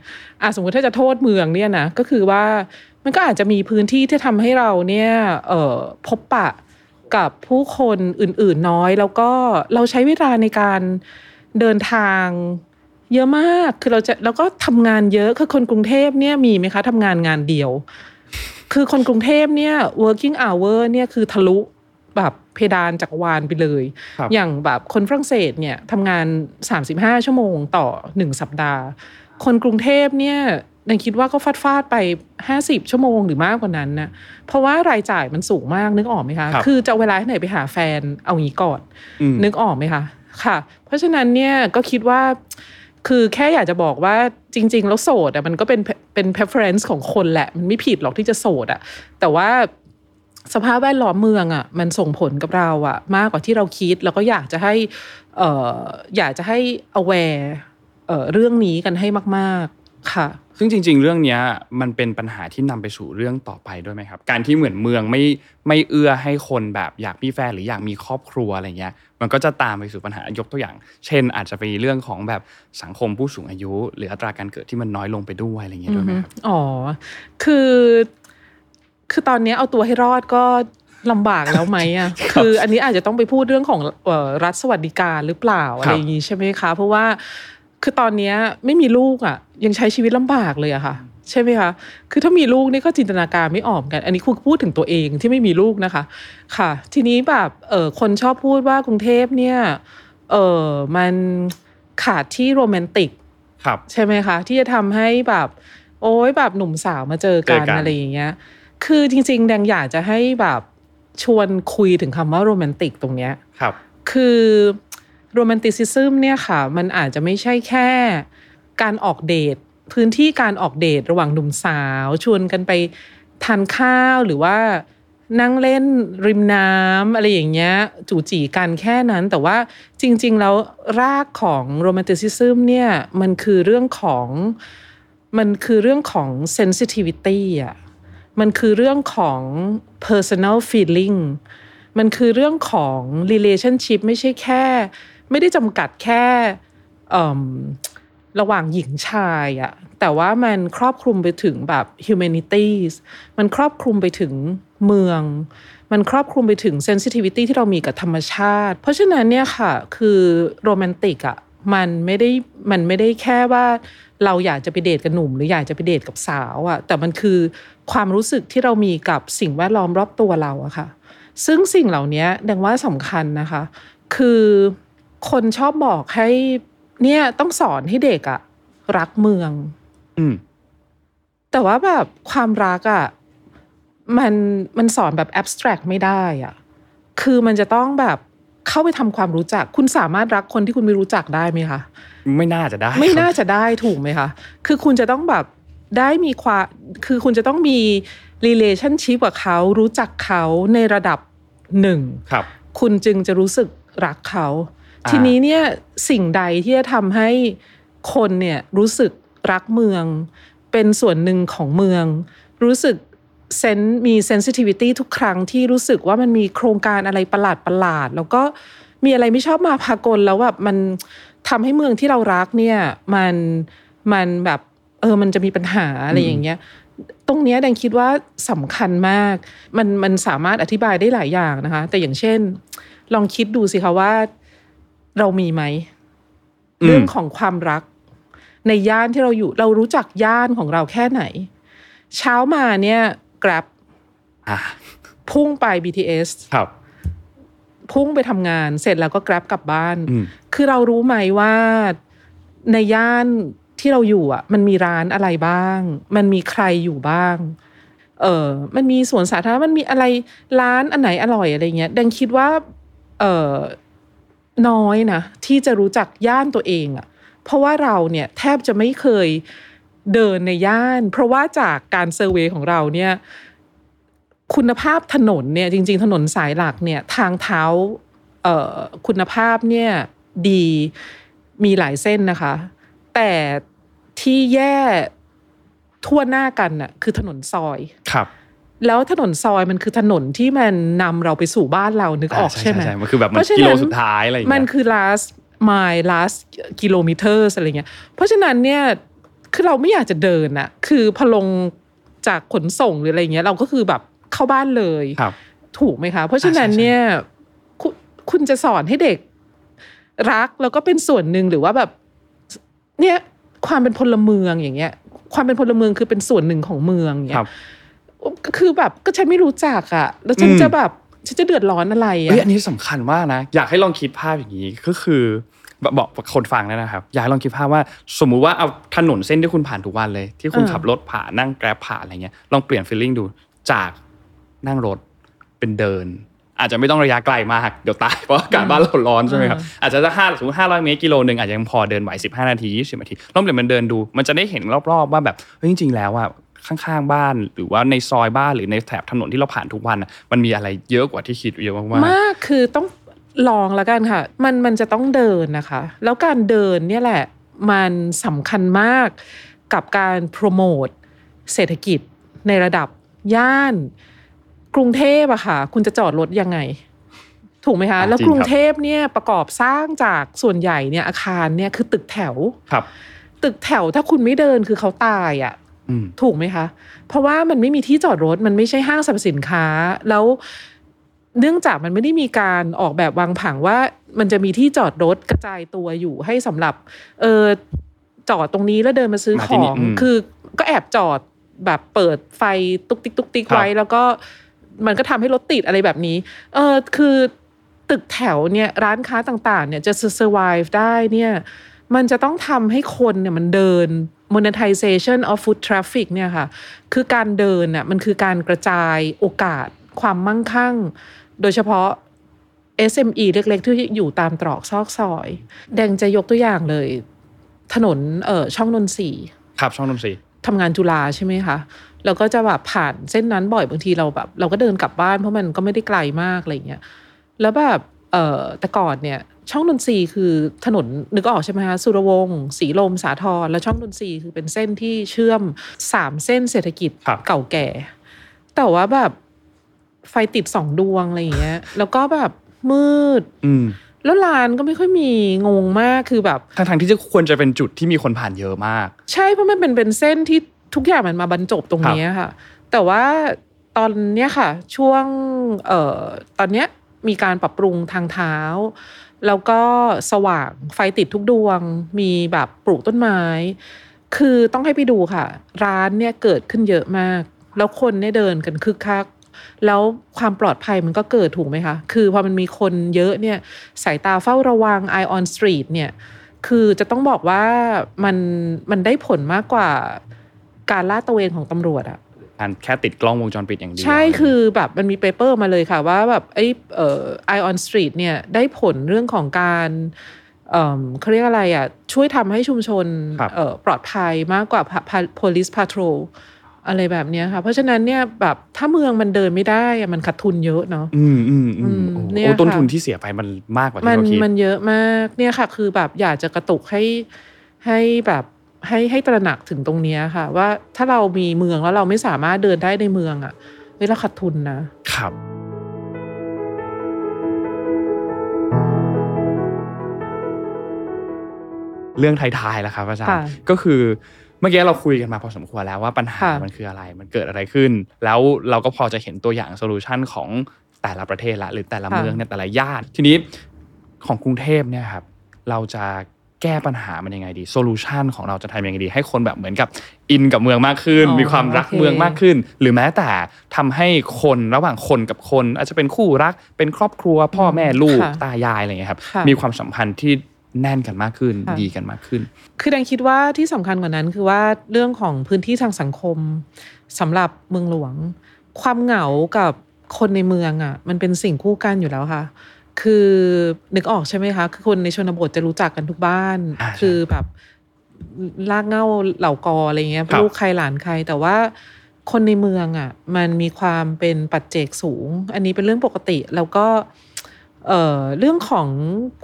Speaker 2: อะสมมติถ้าจะโทษเมืองเนี่ยนะก็คือว่ามันก็อาจจะมีพื้นที่ที่ทำให้เราเนี่ยเอ่อพบปะกับผู้คนอื่นๆน้อย แล้วก็เราใช้เวลาในการเดินทางเยอะมากคือเราจะแล้วก็ทำงานเยอะคือคนกรุงเทพเนี่ยมีไหมคะทำงานงานเดียว คือคนกรุงเทพเนี่ย working hour เนี่ยคือทะลุ แบบเพดานจักรวาลไปเลย
Speaker 1: ครับ
Speaker 2: อย่างแบบคนฝรั่งเศสเนี่ยทำงาน 35 ชั่วโมงต่อ 1 สัปดาห์ คนกรุงเทพเนี่ยนันคิดว่าก็ฟาดฟาดๆไป 50 ชั่วโมงหรือมากกว่านั้นนะเพราะว่ารายจ่ายมันสูงมากนึกออกไหมคะ
Speaker 1: ครับ
Speaker 2: คือจะเอาเวลาที่ไหนไปหาแฟนเอางี้ก่อน
Speaker 1: อืม
Speaker 2: นึกออกไหมคะค่ะ เพราะฉะนั้นเนี่ยก็คิดว่าคือแค่อยากจะบอกว่าจริง ๆ แล้วโสดอะมันก็เป็นเป็น preference ของคนแหละ มันไม่ผิดหรอกที่จะโสดอะแต่ว่า สภาพแวดล้อมเมืองอะมันส่งผลกับเราอะ มากกว่าที่เราคิด แล้วก็อยากจะให้เอ่ออยากจะให้ aware เอ่อเรื่องนี้กันให้มาก ๆ ค่ะ
Speaker 1: ซึ่งจริง ๆ เรื่องเนี้ยมันเป็นปัญหาที่นำไปสู่เรื่องต่อไปด้วยไหมครับ การที่เหมือนเมืองไม่ไม่เอื้อให้คนแบบอยากมีแฟนหรืออยากมีครอบครัวอะไรเงี้ย มันก็จะตามไปสู่ปัญหายกตัวอย่าง เช่น อาจจะเป็นเรื่องของแบบสังคมผู้สูงอายุ หรืออัตราการเกิดที่มันน้อยลงไปด้วยอะไรเงี้ยด้วยไหมครับ
Speaker 2: อ๋อคือ คือตอนนี้เอาตัวให้รอดก็ลำบากแล้วไหมอะ
Speaker 1: ครับ
Speaker 2: คืออันนี้อาจจะต้องไปพูดเรื่องของเอ่อรัฐสวัสดิการหรือเปล่าอะไรอย่างงี้ใช่ไหมคะ เพราะว่าคือตอนเนี้ยไม่มีลูกอะ ยังใช้ชีวิตลำบากเลยอะค่ะ ใช่ไหมคะ คือถ้ามีลูกนี่ก็จินตนาการไม่ออกกัน อันนี้คือพูดถึงตัวเองที่ไม่มีลูกนะคะ ค่ะ ทีนี้แบบเออคนชอบพูดว่ากรุงเทพเนี่ยเออมันขาดที่โรแมนติก
Speaker 1: ครับ
Speaker 2: ใช่ไหมคะ ที่จะทำให้แบบ โอ้ยแบบหนุ่มสาวมาเจอกัน
Speaker 1: เจอกัน
Speaker 2: อะไรอย่างเงี้ย คือจริง ๆ แดงอยากจะให้แบบชวนคุยถึงคำว่าโรแมนติกตรงเนี้ย
Speaker 1: ครับ
Speaker 2: คือโรแมนติซิซึมเนี่ยค่ะ มันอาจจะไม่ใช่แค่การออกเดท พื้นที่การออกเดทระหว่างหนุ่มสาว ชวนกันไปทานข้าวหรือว่านั่งเล่นริมน้ำอะไรอย่างเงี้ยจู่จีกันแค่นั้น แต่ว่าจริง ๆ แล้วรากของโรแมนติซิซึมเนี่ยมันคือเรื่องของมันคือเรื่องของ sensitivity อะ มันคือเรื่องของ personal feeling มันคือเรื่องของ relationship ไม่ใช่แค่ ไม่ได้จำกัดแค่ระหว่างหญิงชายอะแต่ว่ามันครอบคลุมไปถึงแบบ humanities มันครอบคลุมไปถึงเมือง มันครอบคลุมไปถึง sensitivity ที่เรามีกับธรรมชาติ เพราะฉะนั้นเนี่ยค่ะ คือโรแมนติกอะ มันไม่ได้มันไม่ได้แค่ว่าเราอยากจะไปเดทกับหนุ่ม หรืออยากจะไปเดทกับสาวอะแต่มันคือความรู้สึกที่เรามีกับสิ่งแวดล้อมรอบตัวเราอะค่ะ ซึ่งสิ่งเหล่านี้ดังว่าสำคัญนะคะ คือคนชอบบอกให้เนี่ยต้องสอนให้เด็กอะรักเมือง
Speaker 1: อืม
Speaker 2: แต่ว่าแบบความรักอะมันมันสอนแบบ abstract ไม่ได้อะคือมันจะต้องแบบ เข้าไปทำความรู้จัก คุณสามารถรักคนที่คุณไม่รู้จักได้ไหมคะ
Speaker 1: ไม่น่าจะได้
Speaker 2: ไม่น่า
Speaker 1: ครับ
Speaker 2: จะได้ถูกไหมคะ คือคุณจะต้องแบบได้มีความคือคุณจะต้องมี relationship กับเขารู้จักเขาในระดับหนึ่ง
Speaker 1: ครับ
Speaker 2: คุณจึงจะรู้สึกรักเขา
Speaker 1: อ่า
Speaker 2: ทีนี้เนี่ยสิ่งใดที่จะทำให้คนเนี่ยรู้สึกรักเมือง เป็นส่วนหนึ่งของเมือง รู้สึก เซนมีเซนซิทิวิตี้ทุกครั้งที่รู้สึกว่ามันมีโครงการอะไรประหลาดประหลาดๆแล้วก็มีอะไรไม่ชอบมาพากลแล้วแบบมันทำให้เมืองที่เรารักเนี่ยมันมันแบบเออมันจะมีปัญหาอะไรอย่างเงี้ยตรงเนี้ยแดงคิดว่าสำคัญมาก มันมันสามารถอธิบายได้หลายอย่างนะคะ แต่อย่างเช่น ลองคิดดูสิคะว่าเรามีไหม
Speaker 1: อืม
Speaker 2: เรื่องของความรัก ในย่านที่เราอยู่ เรารู้จักย่านของเราแค่ไหน เช้ามาเนี่ย Grab
Speaker 1: อ่า
Speaker 2: พุ่งไป BTS
Speaker 1: ครับ
Speaker 2: พุ่งไปทำงาน เสร็จแล้วก็ Grab กลับบ้าน
Speaker 1: อืม
Speaker 2: คือเรารู้ไหมว่าในย่านที่เราอยู่อะ มันมีร้านอะไรบ้าง มันมีใครอยู่บ้าง เออมันมีสวนสาธารณะมันมีอะไรร้านอันไหนอร่อยอะไรเงี้ยดังคิดว่า เออน้อยนะที่จะรู้จักย่านตัวเองอะ เพราะว่าเราเนี่ยแทบจะไม่เคย เดินในย่าน เพราะว่าจากการเซอร์เวยของเราเนี่ยคุณภาพถนนเนี่ยจริง ๆ ถนนสายหลักเนี่ยทางเท้าเอ่อคุณภาพเนี่ยดีมีหลายเส้นนะคะ แต่ที่แย่ทั่วหน้ากันน่ะคือถนนซอย
Speaker 1: ครับ
Speaker 2: แล้วถนนซอยมันคือถนนที่มันนำเราไปสู่บ้านเรานึกออกใช่ไหม
Speaker 1: มันคือแบบมัน
Speaker 2: เพราะฉะ
Speaker 1: กิ
Speaker 2: นั้
Speaker 1: โล
Speaker 2: น
Speaker 1: สุดท้ายอะไรอย่าง
Speaker 2: มัน
Speaker 1: เงี้ย
Speaker 2: คือ last mile last kilometers อะไรเงี้ยเพราะฉะนั้นเนี่ย คือเราไม่อยากจะเดินอะคือพอลงจากขนส่งหรืออะไรเงี้ย เราก็คือแบบเข้าบ้านเลย
Speaker 1: ครับ
Speaker 2: ถูกไหมคะ เพราะฉะนั้น
Speaker 1: ใช่ใช่
Speaker 2: เนี่ยคุณคุณจะสอนให้เด็กรักแล้วก็เป็นส่วนหนึ่งหรือว่าแบบ เนี่ยความเป็นพลเมืองอย่างเงี้ย ความเป็นพลเมืองคือเป็นส่วนหนึ่งของเมือง
Speaker 1: ค
Speaker 2: เนี่
Speaker 1: รั
Speaker 2: ย
Speaker 1: บ
Speaker 2: คือแบบก็ฉันไม่รู้จักอะแล้วฉัน
Speaker 1: อืม
Speaker 2: จะแบบฉันจะเดือดร้อนอะไรอะ
Speaker 1: เฮ้ยอันนี้สำคัญมากนะ อยากให้ลองคิดภาพอย่างนี้ก็คือ บอกบอกคนฟังนะนะครับอยากให้ลองคิดภาพว่าสมมุติว่าเอาถนนเส้นที่คุณผ่านทุกวันเลย ที่คุณ
Speaker 2: เออ
Speaker 1: ขับรถผ่านนั่งแกร็บผ่านอะไรเงี้ยลองเปลี่ยนฟีลลิ่งดูจากนั่งรถเป็นเดิน อาจจะไม่ต้องระยะไกลมากเดี๋ยวตายเพราะอากาศบ้านเราร้อนใช่ไหมครับอาจจะห้าสมมติห้าร้อยเมตรกิโลหนึ่งอาจจะยังพอเดินไหวสิบห้านาทียี่สิบนาทีลองเปลี่ยนเป็นเดินดู มันจะได้เห็นรอบๆว่าแบบเฮ้ยจริง ๆ แล้วอะข้างๆบ้านหรือว่าในซอยบ้านหรือในแถบถนนที่เราผ่านทุกวันอะมันมีอะไรเยอะกว่าที่คิดเยอะมากๆ
Speaker 2: มากคือต้อง ลองแล้วกันค่ะ มันมันจะต้องเดินนะคะ แล้วการเดินเนี่ยแหละมันสำคัญมากกับการโปรโมทเศรษฐกิจในระดับย่านกรุงเทพอะค่ะ คุณจะจอดรถยังไง ถูกไหมคะ
Speaker 1: อ่า
Speaker 2: แล้ว
Speaker 1: จริง
Speaker 2: กรุง
Speaker 1: ครับ
Speaker 2: เทพเนี่ยประกอบสร้างจากส่วนใหญ่เนี่ยอาคารเนี่ยคือตึกแถว
Speaker 1: ครับ
Speaker 2: ตึกแถวถ้าคุณไม่เดินคือเขาตายอะ
Speaker 1: อืม
Speaker 2: ถูกไหมคะ เพราะว่ามันไม่มีที่จอดรถมันไม่ใช่ห้างสรรพสินค้าแล้ว เนื่องจากมันไม่ได้มีการออกแบบวางผังว่ามันจะมีที่จอดรถกระจายตัวอยู่ให้สำหรับ เออจอดตรงนี้แล้วเดินมาซื้อ
Speaker 1: มา
Speaker 2: ข
Speaker 1: ที่
Speaker 2: อ
Speaker 1: นี่
Speaker 2: ง
Speaker 1: อืม
Speaker 2: คือก็แอบจอดแบบเปิดไฟตุกติกตุกติก
Speaker 1: ครับ
Speaker 2: ไว้แล้วก็มันก็ทำให้รถติดอะไรแบบนี้ เออคือตึกแถวเนี่ยร้านค้าต่างๆ เนี่ยจะ survive ได้เนี่ย มันจะต้องทำให้คนเนี่ยมันเดิน monetization of food traffic เนี่ยค่ะ คือการเดินน่ะมันคือการกระจายโอกาสความมั่งคั่ง โดยเฉพาะ SME เล็ก ๆ ที่อยู่ตามตรอกซอกซอย แดงจะยกตัวอย่างเลย ถนนเอ่อช่องนนทรีย์
Speaker 1: ครับช่องนนทรีย์
Speaker 2: ทำงานจุฬาใช่ไหมคะแล้วก็จะแบบผ่านเส้นนั้นบ่อยบางทีเราแบบ เราก็เดินกลับบ้านเพราะมันก็ไม่ได้ไกลมากอะไรเงี้ยแล้วแบบเอ่อแต่ก่อนเนี่ย ช่องนนทรีย์คือถนนนึกออกใช่ไหมคะสุรวงศ์ศรีลมสาทรแล้วช่องนนทรีย์คือเป็นเส้นที่เชื่อมสามเส้นเศรษฐกิจ
Speaker 1: ครับ
Speaker 2: เก่าแก่ แต่ว่าแบบ ไฟติดสองดวงอะไรอย่างเงี้ย แล้วก็แบบมืด
Speaker 1: อืม
Speaker 2: แล้วลานก็ไม่ค่อยมีงงมากคือแบบ
Speaker 1: ทั้งทางๆที่จะควรจะเป็นจุดที่มีคนผ่านเยอะมาก
Speaker 2: ใช่เพราะมันเป็นเป็นเส้นที่ทุกอย่างมันมาบรรจบตรงเนี้ยค่ะ แต่ว่าตอนเนี้ยค่ะ ช่วงเอ่อตอนเนี้ยมีการปรับปรุงทางเท้า แล้วก็สว่างไฟติดทุกดวง มีแบบปลูกต้นไม้ คือต้องให้ไปดูค่ะ ร้านเนี่ยเกิดขึ้นเยอะมาก แล้วคนเนี่ยเดินกันคึกคัก แล้วความปลอดภัยมันก็เกิดถูกไหมคะ คือพอมันมีคนเยอะเนี่ยสายตาเฝ้าระวัง Eye on Street เนี่ยคือจะต้องบอกว่ามันมันได้ผลมากกว่าการลาดตระเวนของตำรวจอะ
Speaker 1: การแค่ติดกล้องวงจรปิดอย่างเดียว
Speaker 2: ใช่คือแบบมันมีเปเปอร์มาเลยค่ะ ว่าแบบไอ้เอ่อ Eye on Street เนี่ยได้ผลเรื่องของการเอ่อเขาเรียกอะไรอะช่วยทำให้ชุมชน
Speaker 1: ครับ
Speaker 2: เอ่อปลอดภัยมากกว่า pa- pa- police patrol อะไรแบบเนี้ยค่ะ เพราะฉะนั้นเนี่ยแบบถ้าเมืองมันเดินไม่ได้อะมันขาดทุนเยอะเนาะ
Speaker 1: อืมอืมอื
Speaker 2: อื
Speaker 1: ม
Speaker 2: ม
Speaker 1: โอ้
Speaker 2: เนี่ย
Speaker 1: โอ้ต้น
Speaker 2: ค่ะ
Speaker 1: ทุนที่เสียไปมันมากกว่าที่
Speaker 2: มัน
Speaker 1: เราคิด
Speaker 2: มันเยอะมากเนี่ยค่ะ คือแบบอยากจะกระตุกให้ให้แบบให้ให้ตระหนักถึงตรงเนี้ยค่ะ ว่าถ้าเรามีเมืองแล้วเราไม่สามารถเดินได้ในเมืองอะ่ะเฮ้ยเราขาดทุนนะ
Speaker 1: ครับเรื่องท้ายๆแล้วครับอาจารย์
Speaker 2: ค่ะ
Speaker 1: ก็คือเมื่อกี้เราคุยกันมาพอสมควรแล้วว่าปัญหา
Speaker 2: ค่ะ
Speaker 1: มันคืออะไรมันเกิดอะไรขึ้น แล้วเราก็พอจะเห็นตัวอย่าง solution ของแต่ละประเทศละหรือแต่ละเมืองในแต่ละย่านทีนี้ของกรุงเทพเนี่ยครับเราจะแก้ปัญหามันยังไงดี solution ของเราจะทำยังไงดี ให้คนแบบเหมือนกับอินกับเมืองมากขึ้น
Speaker 2: อ๋อ
Speaker 1: มีความรัก
Speaker 2: โอเค
Speaker 1: เมืองมากขึ้น หรือแม้แต่ทำให้คนระหว่างคนกับคน อาจจะเป็นคู่รักเป็นครอบครัวพ่อแม่ลูก
Speaker 2: ค่ะ
Speaker 1: ตายายอะไรอย่างเงี้ยครับ
Speaker 2: ค่ะ
Speaker 1: มีความสัมพันธ์ที่ แน่นกันมากขึ้น
Speaker 2: ค่ะ
Speaker 1: ดีกันมากขึ้น
Speaker 2: คือดังคิดว่าที่สำคัญกว่านั้นคือว่าเรื่องของพื้นที่ทางสังคมสำหรับเมืองหลวง ความเหงากับคนในเมืองอะ่ะ มันเป็นสิ่งคู่กันอยู่แล้วค่ะ คือนึกออกใช่ไหมคะคือคนในชนบทจะรู้จักกันทุกบ้าน
Speaker 1: อ่าใช่
Speaker 2: คือแบบลากเหง่าเหล่ากออะไรเงี้ย
Speaker 1: ครับ
Speaker 2: ลูกใครหลานใครแต่ว่าคนในเมืองอะ่ะ มันมีความเป็นปัจเจกสูง อันนี้เป็นเรื่องปกติแล้วก็ เอ่อเรื่องของ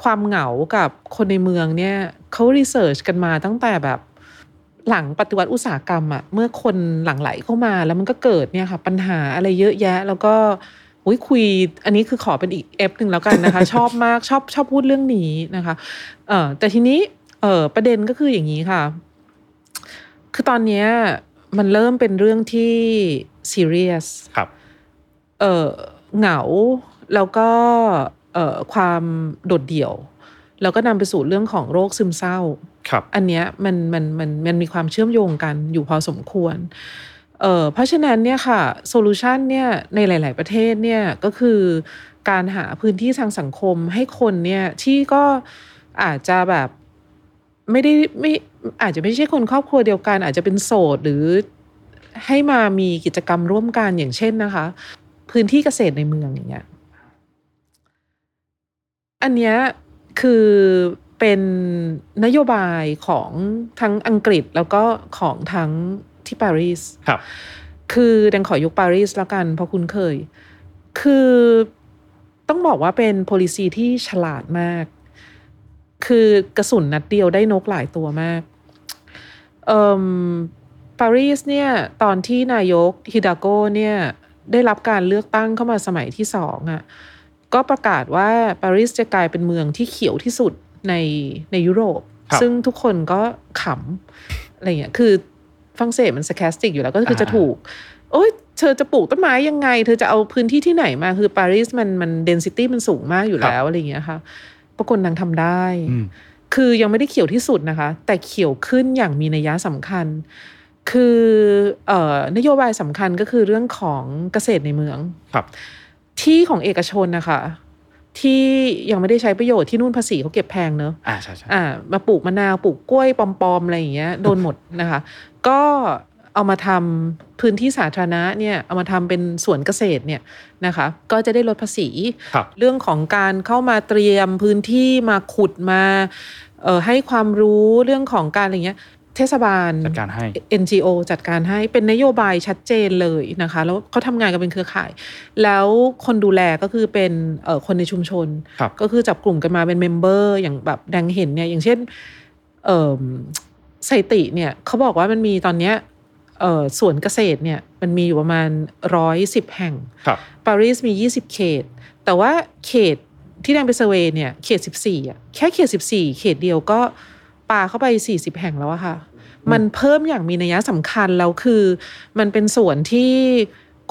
Speaker 2: ความเหงากับคนในเมืองเนี่ยเขารีเสิร์ชกันมาตั้งแต่แบบหลังปฏิวัติอุตสาหกรรมอะเมื่อคนหลั่งไหลเข้ามาแล้วมันก็เกิดเนี่ยค่ะ ปัญหาอะไรเยอะแยะ แล้วก็อุ้ยคุย อันนี้คือขอเป็นอีกเอฟหนึ่งแล้วกันนะคะ ชอบมากชอบชอบพูดเรื่องนี้นะคะเอ่อแต่ทีนี้เอ่อประเด็นก็คืออย่างนี้ค่ะ คือตอนเนี้ยมันเริ่มเป็นเรื่องที่ซีเรียส
Speaker 1: ครับ
Speaker 2: เอ่อเหงาแล้วก็เอ่อ ความโดดเดี่ยว แล้วก็นำไปสู่เรื่องของโรคซึมเศร้า
Speaker 1: ครับ
Speaker 2: อันเนี้ยมันมันมันมันมีความเชื่อมโยงกันอยู่พอสมควรเอ่อเพราะฉะนั้นเนี่ยค่ะ solution เนี่ยในหลาย ๆ ประเทศเนี่ยก็คือการหาพื้นที่ทางสังคมให้คนเนี่ยที่ก็อาจจะแบบไม่ได้ไม่อาจจะไม่ใช่คนครอบครัวเดียวกัน อาจจะเป็นโสดหรือให้มามีกิจกรรมร่วมกันอย่างเช่นนะคะ พื้นที่เกษตรในเมืองอย่างเงี้ย อันเนี้ยคือเป็นนโยบายของทั้งอังกฤษแล้วก็ของทั้งที่ปารีส
Speaker 1: ครับ
Speaker 2: คือดังขอยกปารีสแล้วกัน เพราะคุ้นเคย คือต้องบอกว่าเป็น policy ที่ฉลาดมาก คือกระสุนนัดเดียวได้นกหลายตัวมากเอ่อปารีสเนี่ยตอนที่นายกอีดัลโกเนี่ยได้รับการเลือกตั้งเข้ามาสมัยที่สองอะ่ะ ก็ประกาศว่าปารีสจะกลายเป็นเมืองที่เขียวที่สุดในในยุโรป
Speaker 1: ครับ
Speaker 2: ซึ่งทุกคนก็ขำอะไรเงี้ยคือฝรั่งเศสมัน sarcastic อยู่แล้วก็คือจะถูก โอ้ยเธอจะปลูกต้นไม้ยังไง เธอจะเอาพื้นที่ที่ไหนมาคือปารีสมันมัน density มันสูงมากอยู่แล้วอะไรเงี้ยค่ะปรากฏนางทำได้
Speaker 1: อืม
Speaker 2: คือยังไม่ได้เขียวที่สุดนะคะ แต่เขียวขึ้นอย่างมีนัยยะสำคัญ คือเอ่อนโยบายสำคัญก็คือเรื่องของเกษตรในเมือง
Speaker 1: ครับ
Speaker 2: ที่ของเอกชนนะคะที่ยังไม่ได้ใช้ประโยชน์ที่นู่นภาษีเขาเก็บแพงเนอะ
Speaker 1: อ่าใช่ใช่
Speaker 2: อ่ามาปลูกมะนาวปลูกกล้วยปอมๆอะไรอย่างเงี้ยโดนหมดนะคะ ก็เอามาทำพื้นที่สาธารณะเนี่ยเอามาทำเป็นสวนเกษตรเนี่ยนะคะ ก็จะได้ลดภาษี
Speaker 1: ครับ
Speaker 2: เรื่องของการเข้ามาเตรียมพื้นที่มาขุดมาเอ่อให้ความรู้เรื่องของการอะไรเงี้ยเทศบาล
Speaker 1: จัดการให้
Speaker 2: NGO จัดการให้เป็นนโยบายชัดเจนเลยนะคะ แล้วเขาทำงานกันเป็นเครือข่าย แล้วคนดูแลก็คือเป็นเอ่อคนในชุมชน
Speaker 1: ครับ
Speaker 2: ก็คือจับกลุ่มกันมาเป็น member อย่างแบบแดงเห็นเนี่ยอย่างเช่นเอ่อสถิติเนี่ยเขาบอกว่ามันมีตอนเนี้ยเอ่อสวนเกษตรเนี่ยมันมีอยู่ประมาณร้อยสิบแห่ง
Speaker 1: ครับ
Speaker 2: ปารีสมี20เขต แต่ว่าเขตที่แดงไป survey เนี่ยเขต14อะแค่เขต14เขตเดียวก็ปาเข้าไป40แห่งแล้วอะค่ะ มันเพิ่มอย่างมีนัยสำคัญแล้วคือ มันเป็นส่วนที่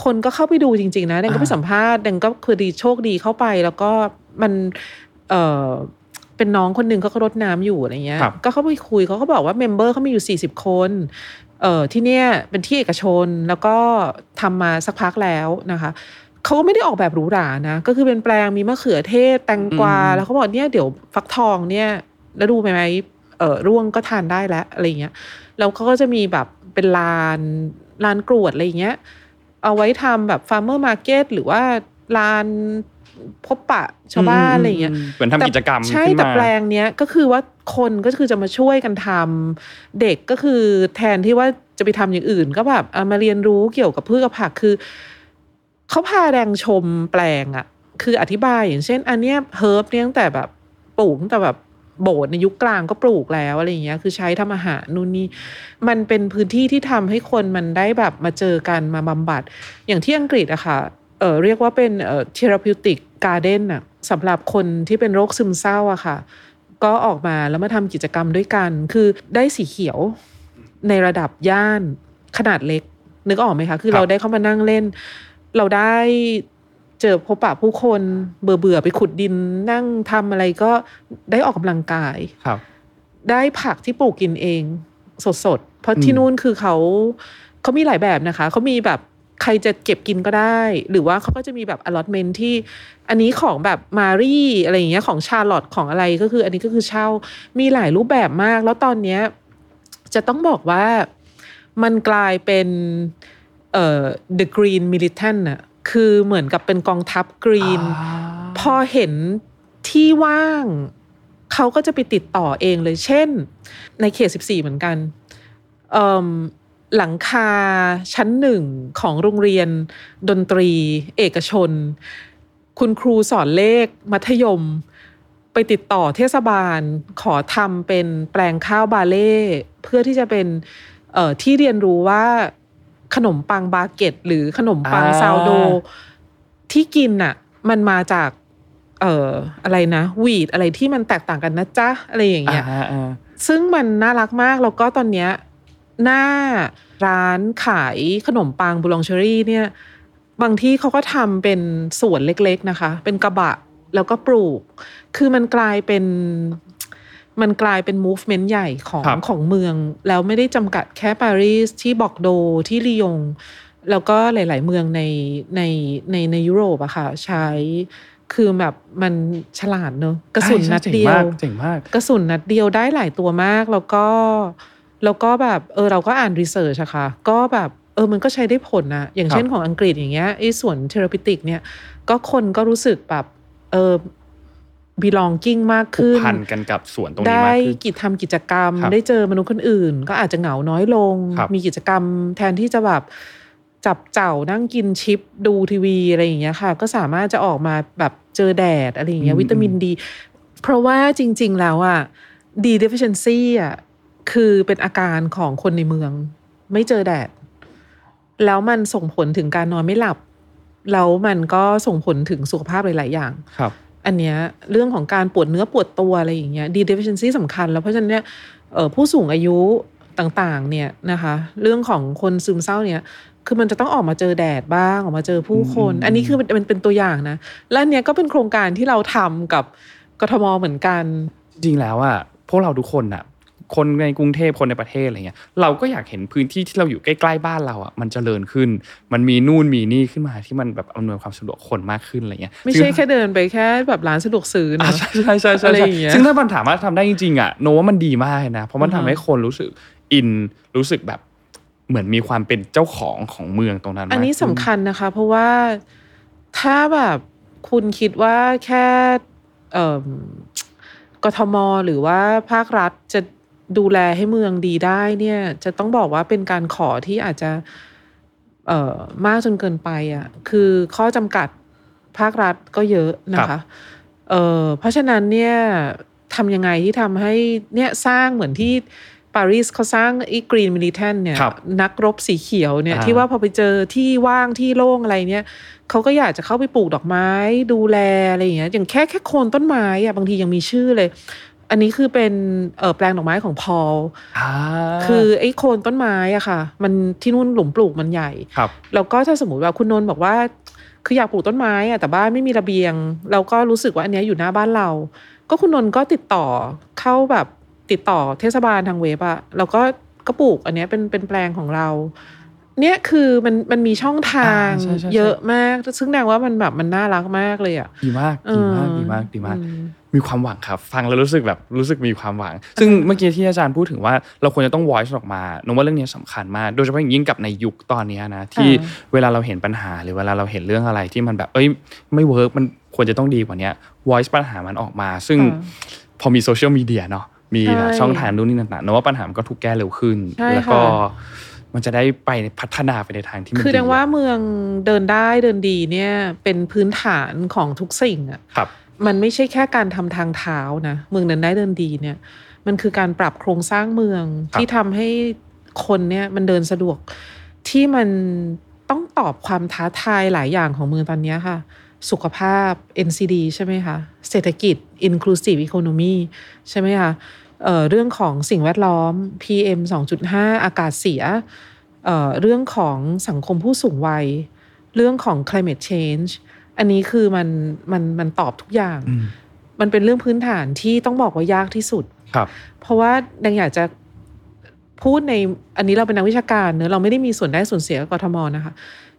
Speaker 2: คนก็เข้าไปดูจริง ๆ นะแดงก็ไป
Speaker 1: อ่า
Speaker 2: สัมภาษณ์แดงก็คือดีโชคดีเข้าไป แล้วก็มันเออเป็นน้องคนหนึ่งเขาก็รดน้ำอยู่อะไรเงี้ย
Speaker 1: ครับ
Speaker 2: ก็เข้าไปคุยเขาก็บอกว่า member เขามีอยู่ 40 คน เอ่อที่เนี่ยเป็นที่เอกชนแล้วก็ทำมาสักพักแล้วนะคะเขาก็ไม่ได้ออกแบบหรูหรานะ ก็คือเป็นแปลงมีมะเขือเทศแตงกวา
Speaker 1: อืม
Speaker 2: แล้วเขาบอกเนี่ยเดี๋ยวฟักทองเนี่ยแล้วดูไหมไหม เออร่วงก็ทานได้แล้วอะไรเงี้ยแล้วเขาก็จะมีแบบเป็นลานลานกรวดอะไรเงี้ย เอาไว้ทำแบบ farmer market หรือว่าลานพบปะชาวบ้านอะไรเงี้ย
Speaker 1: มเหมือนทำกิจกรรม
Speaker 2: ใช่
Speaker 1: ขึ้น
Speaker 2: แต่
Speaker 1: มา
Speaker 2: แปลงเนี้ยก็คือว่าคนก็คือจะมาช่วยกันทำเด็กก็คือแทนที่ว่าจะไปทำอย่างอื่น ก็แบบเอามาเรียนรู้เกี่ยวกับพืชกับผักคือเขาพาแดงชมแปลงอะคืออธิบายอย่างเช่น อันเนี้ยเฮิร์บเนี่ยตั้งแต่แบบปลูกตั้งแต่แบบ โบสถ์ในยุคกลางก็ปลูกแล้วอะไรอย่างเงี้ยคือใช้ทำอาหารนู่นนี่มันเป็นพื้นที่ที่ทำให้คนมันได้แบบมาเจอกันมาบำบัด อย่างที่อังกฤษอะค่ะเออเรียกว่าเป็นเอ่อ therapeutic garden อะสำหรับคนที่เป็นโรคซึมเศร้าอะค่ะ ก็ออกมาแล้วมาทำกิจกรรมด้วยกัน คือได้สีเขียวในระดับย่านขนาดเล็ก นึกออกไหมคะ คือ
Speaker 1: คร
Speaker 2: เราได้เข้ามานั่งเล่น เราได้ เจอพบปะผู้คนเบื่อเบื่อๆไปขุดดินนั่งทำอะไรก็ได้ออกกำลังกาย
Speaker 1: ครับ
Speaker 2: ได้ผักที่ปลูกกินเองสดๆเพราะที่
Speaker 1: อืม
Speaker 2: นู่นคือเขาเขามีหลายแบบนะคะเขามีแบบใครจะเก็บกินก็ได้ หรือว่าเขาก็จะมีแบบ allotment ที่ อันนี้ของแบบมารีอะไรอย่างเงี้ยของชาร์ลอตของอะไรก็คือ อันนี้ก็คือเช่ามีหลายรูปแบบมาก แล้วตอนเนี้ยจะต้องบอกว่ามันกลายเป็นเอ่อ the green militant น่ะ คือเหมือนกับเป็นกองทัพกรีน
Speaker 1: อ่า
Speaker 2: พอเห็นที่ว่าง เขาก็จะไปติดต่อเองเลย เช่น ในเขต 14 เหมือนกันเอิ่มหลังคาชั้นหนึ่งของโรงเรียน ดนตรี เอกชน คุณครูสอนเลขมัธยม ไปติดต่อเทศบาล ขอทำเป็นแปลงข้าวบาเล่ เพื่อที่จะเป็นเอ่อที่เรียนรู้ว่า ขนมปังบาเก็ตหรือขนมปัง
Speaker 1: อ่า
Speaker 2: ซาวโด ที่กินน่ะ มันมาจาก เอ่ออะไรนะวีดอะไรที่มันแตกต่างกันนะจ๊ะอะไรอย่างเงี้ย
Speaker 1: อ่าอ่า
Speaker 2: ซึ่งมันน่ารักมากแล้วก็ตอนเนี้ยหน้าร้านขายขนมปังบูลองเชอรี่เนี่ย บางที่เขาก็ทำเป็นสวนเล็กๆนะคะ เป็นกระบะแล้วก็ปลูก คือมันกลายเป็น มันกลายเป็น movement ใหญ่ของ
Speaker 1: ครับ
Speaker 2: ของเมือง แล้วไม่ได้จำกัดแค่ปารีสที่บอกโดที่ลียง แล้วก็หลาย ๆ เมืองในในในในยุโรปอะค่ะ ใช้คือแบบมันฉลาดเนอะกระสุน
Speaker 1: ใช่
Speaker 2: นัด
Speaker 1: ใช่
Speaker 2: เดียว
Speaker 1: เจ๋งมาก
Speaker 2: กระสุนนัดเดียวได้หลายตัวมาก แล้วก็แล้วก็แบบเออเราก็อ่านรีเสิร์ชอะค่ะ ก็แบบเออมันก็ใช้ได้ผลนะอย่างเช่น
Speaker 1: ครับ
Speaker 2: ของอังกฤษอย่างเงี้ยไอ้ส่วนเทอราปิติกเนี่ย ก็คนก็รู้สึกแบบเออ belonging มาก
Speaker 1: ผูก
Speaker 2: ขึ้น
Speaker 1: พันกันกับสวนตรงนี้
Speaker 2: ได้
Speaker 1: มากขึ้น
Speaker 2: กิจทำกิจกรรม
Speaker 1: ครับ
Speaker 2: ได้เจอมนุษย์คนอื่น ก็อาจจะเหงาน้อยลง
Speaker 1: ครับ
Speaker 2: มีกิจกรรมแทนที่จะแบบจับเจ้านั่งกินชิปดูทีวีอะไรอย่างเงี้ยค่ะ ก็สามารถจะออกมาแบบเจอแดดอะไรอย่างเงี้ย
Speaker 1: อืม
Speaker 2: วิตามินดี เพราะว่าจริง ๆ แล้วอะ D deficiency อะคือเป็นอาการของคนในเมือง ไม่เจอแดด แล้วมันส่งผลถึงการนอนไม่หลับ แล้วมันก็ส่งผลถึงสุขภาพหลาย ๆ อย่าง
Speaker 1: ครับ
Speaker 2: อันเนี้ยเรื่องของการปวดเนื้อปวดตัวอะไรอย่างเงี้ย D deficiency สำคัญ แล้วเพราะฉะนั้นเนี่ยเอ่อผู้สูงอายุต่างๆ เนี่ยนะคะ เรื่องของคนซึมเศร้าเนี่ยคือมันจะต้องออกมาเจอแดดบ้าง ออกมาเจอผู้คน
Speaker 1: อืม
Speaker 2: อันนี้คือมันเป็นเป็นตัวอย่างนะ และอันเนี้ยก็เป็นโครงการที่เราทำกับกทมเหมือนกัน
Speaker 1: จริงๆแล้วอะพวกเราทุกคนอะ คนในกรุงเทพคนในประเทศอะไรเงี้ยเราก็อยากเห็นพื้นที่ที่เราอยู่ใกล้ๆบ้านเราอะมันเจริญขึ้น มันมีนู่นมีนี่ขึ้นมาที่มันแบบอำนวยความสะดวกคนมากขึ้นอะไรเงี้ย
Speaker 2: ไม่ใช่แค่เดินไปแค่แบบร้านสะดวกซื้อ
Speaker 1: อ่า
Speaker 2: นะ
Speaker 1: ใช่ใช่ใช่ใช่
Speaker 2: อะไร
Speaker 1: ใช่
Speaker 2: อย่างเงี้ย
Speaker 1: ซึ่งถ้ามันถามว่าทำได้จริงๆอะโนว่ามันดีมากเลยนะ เพราะมัน
Speaker 2: อือ
Speaker 1: ทำ
Speaker 2: ฮะ
Speaker 1: ให้คนรู้สึกอินรู้สึกแบบเหมือนมีความเป็นเจ้าของของเมืองตรงนั้นมาก
Speaker 2: อันนี้
Speaker 1: ขึ้
Speaker 2: สำคัญนะคะ เพราะว่าถ้าแบบคุณคิดว่าแค่เอิ่มกทมหรือว่าภาครัฐจะ ดูแลให้เมืองดีได้เนี่ย จะต้องบอกว่าเป็นการขอที่อาจจะเอ่อมากจนเกินไปอะคือข้อจำกัดภาครัฐก็เยอะนะคะเอ่อเพราะฉะนั้นเนี่ยทำยังไงที่ทำให้เนี่ยสร้างเหมือนที่ปารีสเขาสร้างไอ้กรีนมิลิแทนเนี่ย
Speaker 1: ครับ
Speaker 2: นักรบสีเขียวเนี่ย
Speaker 1: อ่า
Speaker 2: ที่ว่าพอไปเจอที่ว่างที่โล่งอะไรเนี่ยเขาก็อยากจะเข้าไปปลูกดอกไม้ ดูแลอะไรอย่างเงี้ยอย่างแค่แค่โคนต้นไม้อะบางทียังมีชื่อเลย อันนี้คือเป็นเออแปลงดอกไม้ของพอล
Speaker 1: อ่า
Speaker 2: คือไอ้โคนต้นไม้อะค่ะ มันที่นู่นหลุมปลูกมันใหญ่
Speaker 1: ครับ
Speaker 2: แล้วก็ถ้าสมมติว่าคุณนนท์บอกว่า คืออยากปลูกต้นไม้อะแต่บ้านไม่มีระเบียง เราก็รู้สึกว่าอันเนี้ยอยู่หน้าบ้านเรา ก็คุณนนท์ก็ติดต่อเข้าแบบติดต่อเทศบาลทางเว็บอะแล้วก็ก็ปลูกอันเนี้ยเป็นเป็นแปลงของเรา เนี่ยคือมันมันมีช่องทาง
Speaker 1: อ่าใช่ใช่ใช่
Speaker 2: เยอะมาก ซึ่งแสดงว่ามันแบบมันน่ารักมากเลยอะ
Speaker 1: ดีมากดีมาก
Speaker 2: เออ
Speaker 1: ดีมากดีมาก
Speaker 2: อืม
Speaker 1: มีความหวังครับ ฟังแล้วรู้สึกแบบรู้สึกมีความหวัง ซึ่งเมื่อกี้ที่อาจารย์พูดถึงว่าเราควรจะต้อง voice ออกมานึกว่าเรื่องนี้สำคัญมาก โดยเฉพาะอย่างยิ่งกับในยุคตอนเนี้ยนะที่
Speaker 2: อ่า
Speaker 1: เวลาเราเห็นปัญหาหรือเวลาเราเห็นเรื่องอะไรที่มันแบบเอ้ยไม่ work มันควรจะต้องดีกว่าเนี้ย voice ปัญหามันออกมา ซึ่ง
Speaker 2: อ่า
Speaker 1: พอมีโซเชียลมีเดียเนาะมี
Speaker 2: ใช่
Speaker 1: ช่องทางนู่นนี่ต่างๆนึกว่าปัญหามันก็ถูกแก้เร็วขึ้น
Speaker 2: ใช่
Speaker 1: แล้วก็
Speaker 2: ค่ะ
Speaker 1: มันจะได้ไปพัฒนาไปในทางที่มัน
Speaker 2: คือแสดงว่า
Speaker 1: ดี
Speaker 2: เมืองเดินได้เดินดีเนี่ยเป็นพื้นฐานของทุกสิ่งอะ
Speaker 1: ครับ
Speaker 2: มันไม่ใช่แค่การทำทางเท้านะเมืองเดินได้เดินดีเนี่ย มันคือการปรับโครงสร้างเมือง
Speaker 1: ครับ
Speaker 2: ที่ทำให้คนเนี่ยมันเดินสะดวกที่มันต้องตอบความท้าทายหลายอย่างของเมืองตอนเนี้ยค่ะ สุขภาพ NCD ใช่ไหมคะ เศรษฐกิจ Inclusive Economy ใช่ไหมคะ เอ่อเรื่องของสิ่งแวดล้อม PM 2.5 อากาศเสียเอ่อเรื่องของสังคมผู้สูงวัย เรื่องของ climate change อันนี้คือมันมันมันตอบทุกอย่าง
Speaker 1: อืม
Speaker 2: มันเป็นเรื่องพื้นฐานที่ต้องบอกว่ายากที่สุด
Speaker 1: ครับ
Speaker 2: เพราะว่าดังอยากจะพูดในอันนี้เราเป็นนักวิชาการเนอะเราไม่ได้มีส่วนได้ส่วนเสียกับกทมนะคะ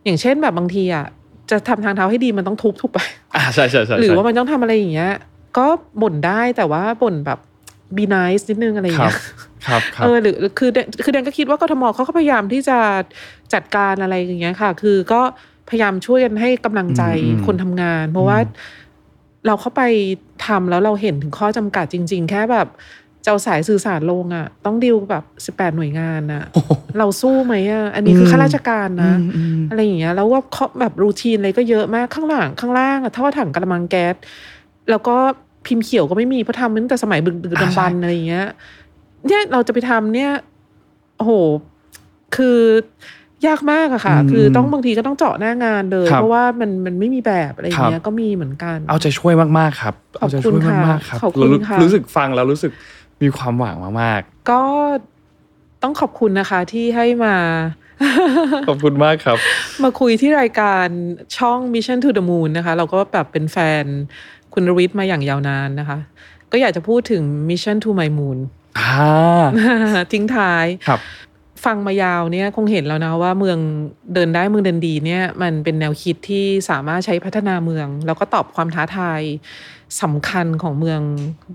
Speaker 2: อย่างเช่นแบบบางทีอะจะทำทางเท้าให้ดีมันต้องทุบทุบไป
Speaker 1: อ่าใช่ใช่ใช่
Speaker 2: หรือ
Speaker 1: ใช่
Speaker 2: ว่ามันต้องทำอะไรอย่างเงี้ย ก็บ่นได้แต่ว่าบ่นแบบ be nice นิดนึงอะไรอย่าง
Speaker 1: ครับ
Speaker 2: เงี้ย
Speaker 1: ครับครับ
Speaker 2: เออหรือคือคือแดนก็คิดว่ากทมเขาก็พยายามที่จะจัดการอะไรอย่างเงี้ยค่ะ คือก็พยายามช่วยกันให้กำลังใจ
Speaker 1: อืมอืม
Speaker 2: คนทำงาน เพราะว่าเราเข้าไปทำแล้วเราเห็นถึงข้อจำกัดจริง ๆ แค่แบบจะเอาสายสื่อสารลงอะ ต้องดิวแบบสิบแปดหน่วยงานอะ เราสู้ไหมอะ อันนี้คือข้าราชการนะ
Speaker 1: อืมอืม
Speaker 2: อะไรอย่างเงี้ยแล้วว่าเขาแบบรูทีนอะไรก็เยอะมากข้างหลังข้างล่างอะท่อถังกระมังแก๊สแล้วก็ พิมพ์เขียวก็ไม่มีเพราะทำตั้งแต่สมัยบึกดึกดำบรรพ์อะไรอย่างเงี้ย เนี่ยเราจะไปทำเนี่ยโอ้โหคือยากมากอะค่ะ
Speaker 1: อืม
Speaker 2: คือต้องบางทีก็ต้องเจาะหน้างานเลย
Speaker 1: ครับ
Speaker 2: เพราะว่ามันมันไม่มีแบบอะไรอย่างเงี้
Speaker 1: ครั
Speaker 2: ย
Speaker 1: บ
Speaker 2: ก็มีเหมือนกัน
Speaker 1: เอาใจช่วยมากๆครับ
Speaker 2: ขอบ
Speaker 1: เอาใจ
Speaker 2: คุ
Speaker 1: ช่
Speaker 2: ณ
Speaker 1: วย
Speaker 2: ค่ะ
Speaker 1: มากๆครับ
Speaker 2: ขอบคุณ
Speaker 1: รู้
Speaker 2: ค่ะ
Speaker 1: รู้สึกฟังแล้วรู้สึกมีความหวังมาก
Speaker 2: ก็ต้องขอบคุณนะคะที่ให้มา
Speaker 1: ๆขอบคุณมากครับ
Speaker 2: มาคุยที่รายการช่อง Mission to the Moon นะคะ เราก็แบบเป็นแฟน คุณรวิทย์มาอย่างยาวนานนะคะ ก็อยากจะพูดถึง Mission to my moon
Speaker 1: อ่า
Speaker 2: ทิ้งท้าย
Speaker 1: ครับ
Speaker 2: ฟังมายาวเนี่ยคงเห็นแล้วนะว่าเมืองเดินได้เมืองเดินดีเนี่ยมันเป็นแนวคิดที่สามารถใช้พัฒนาเมือง แล้วก็ตอบความท้าทายสำคัญของเมือง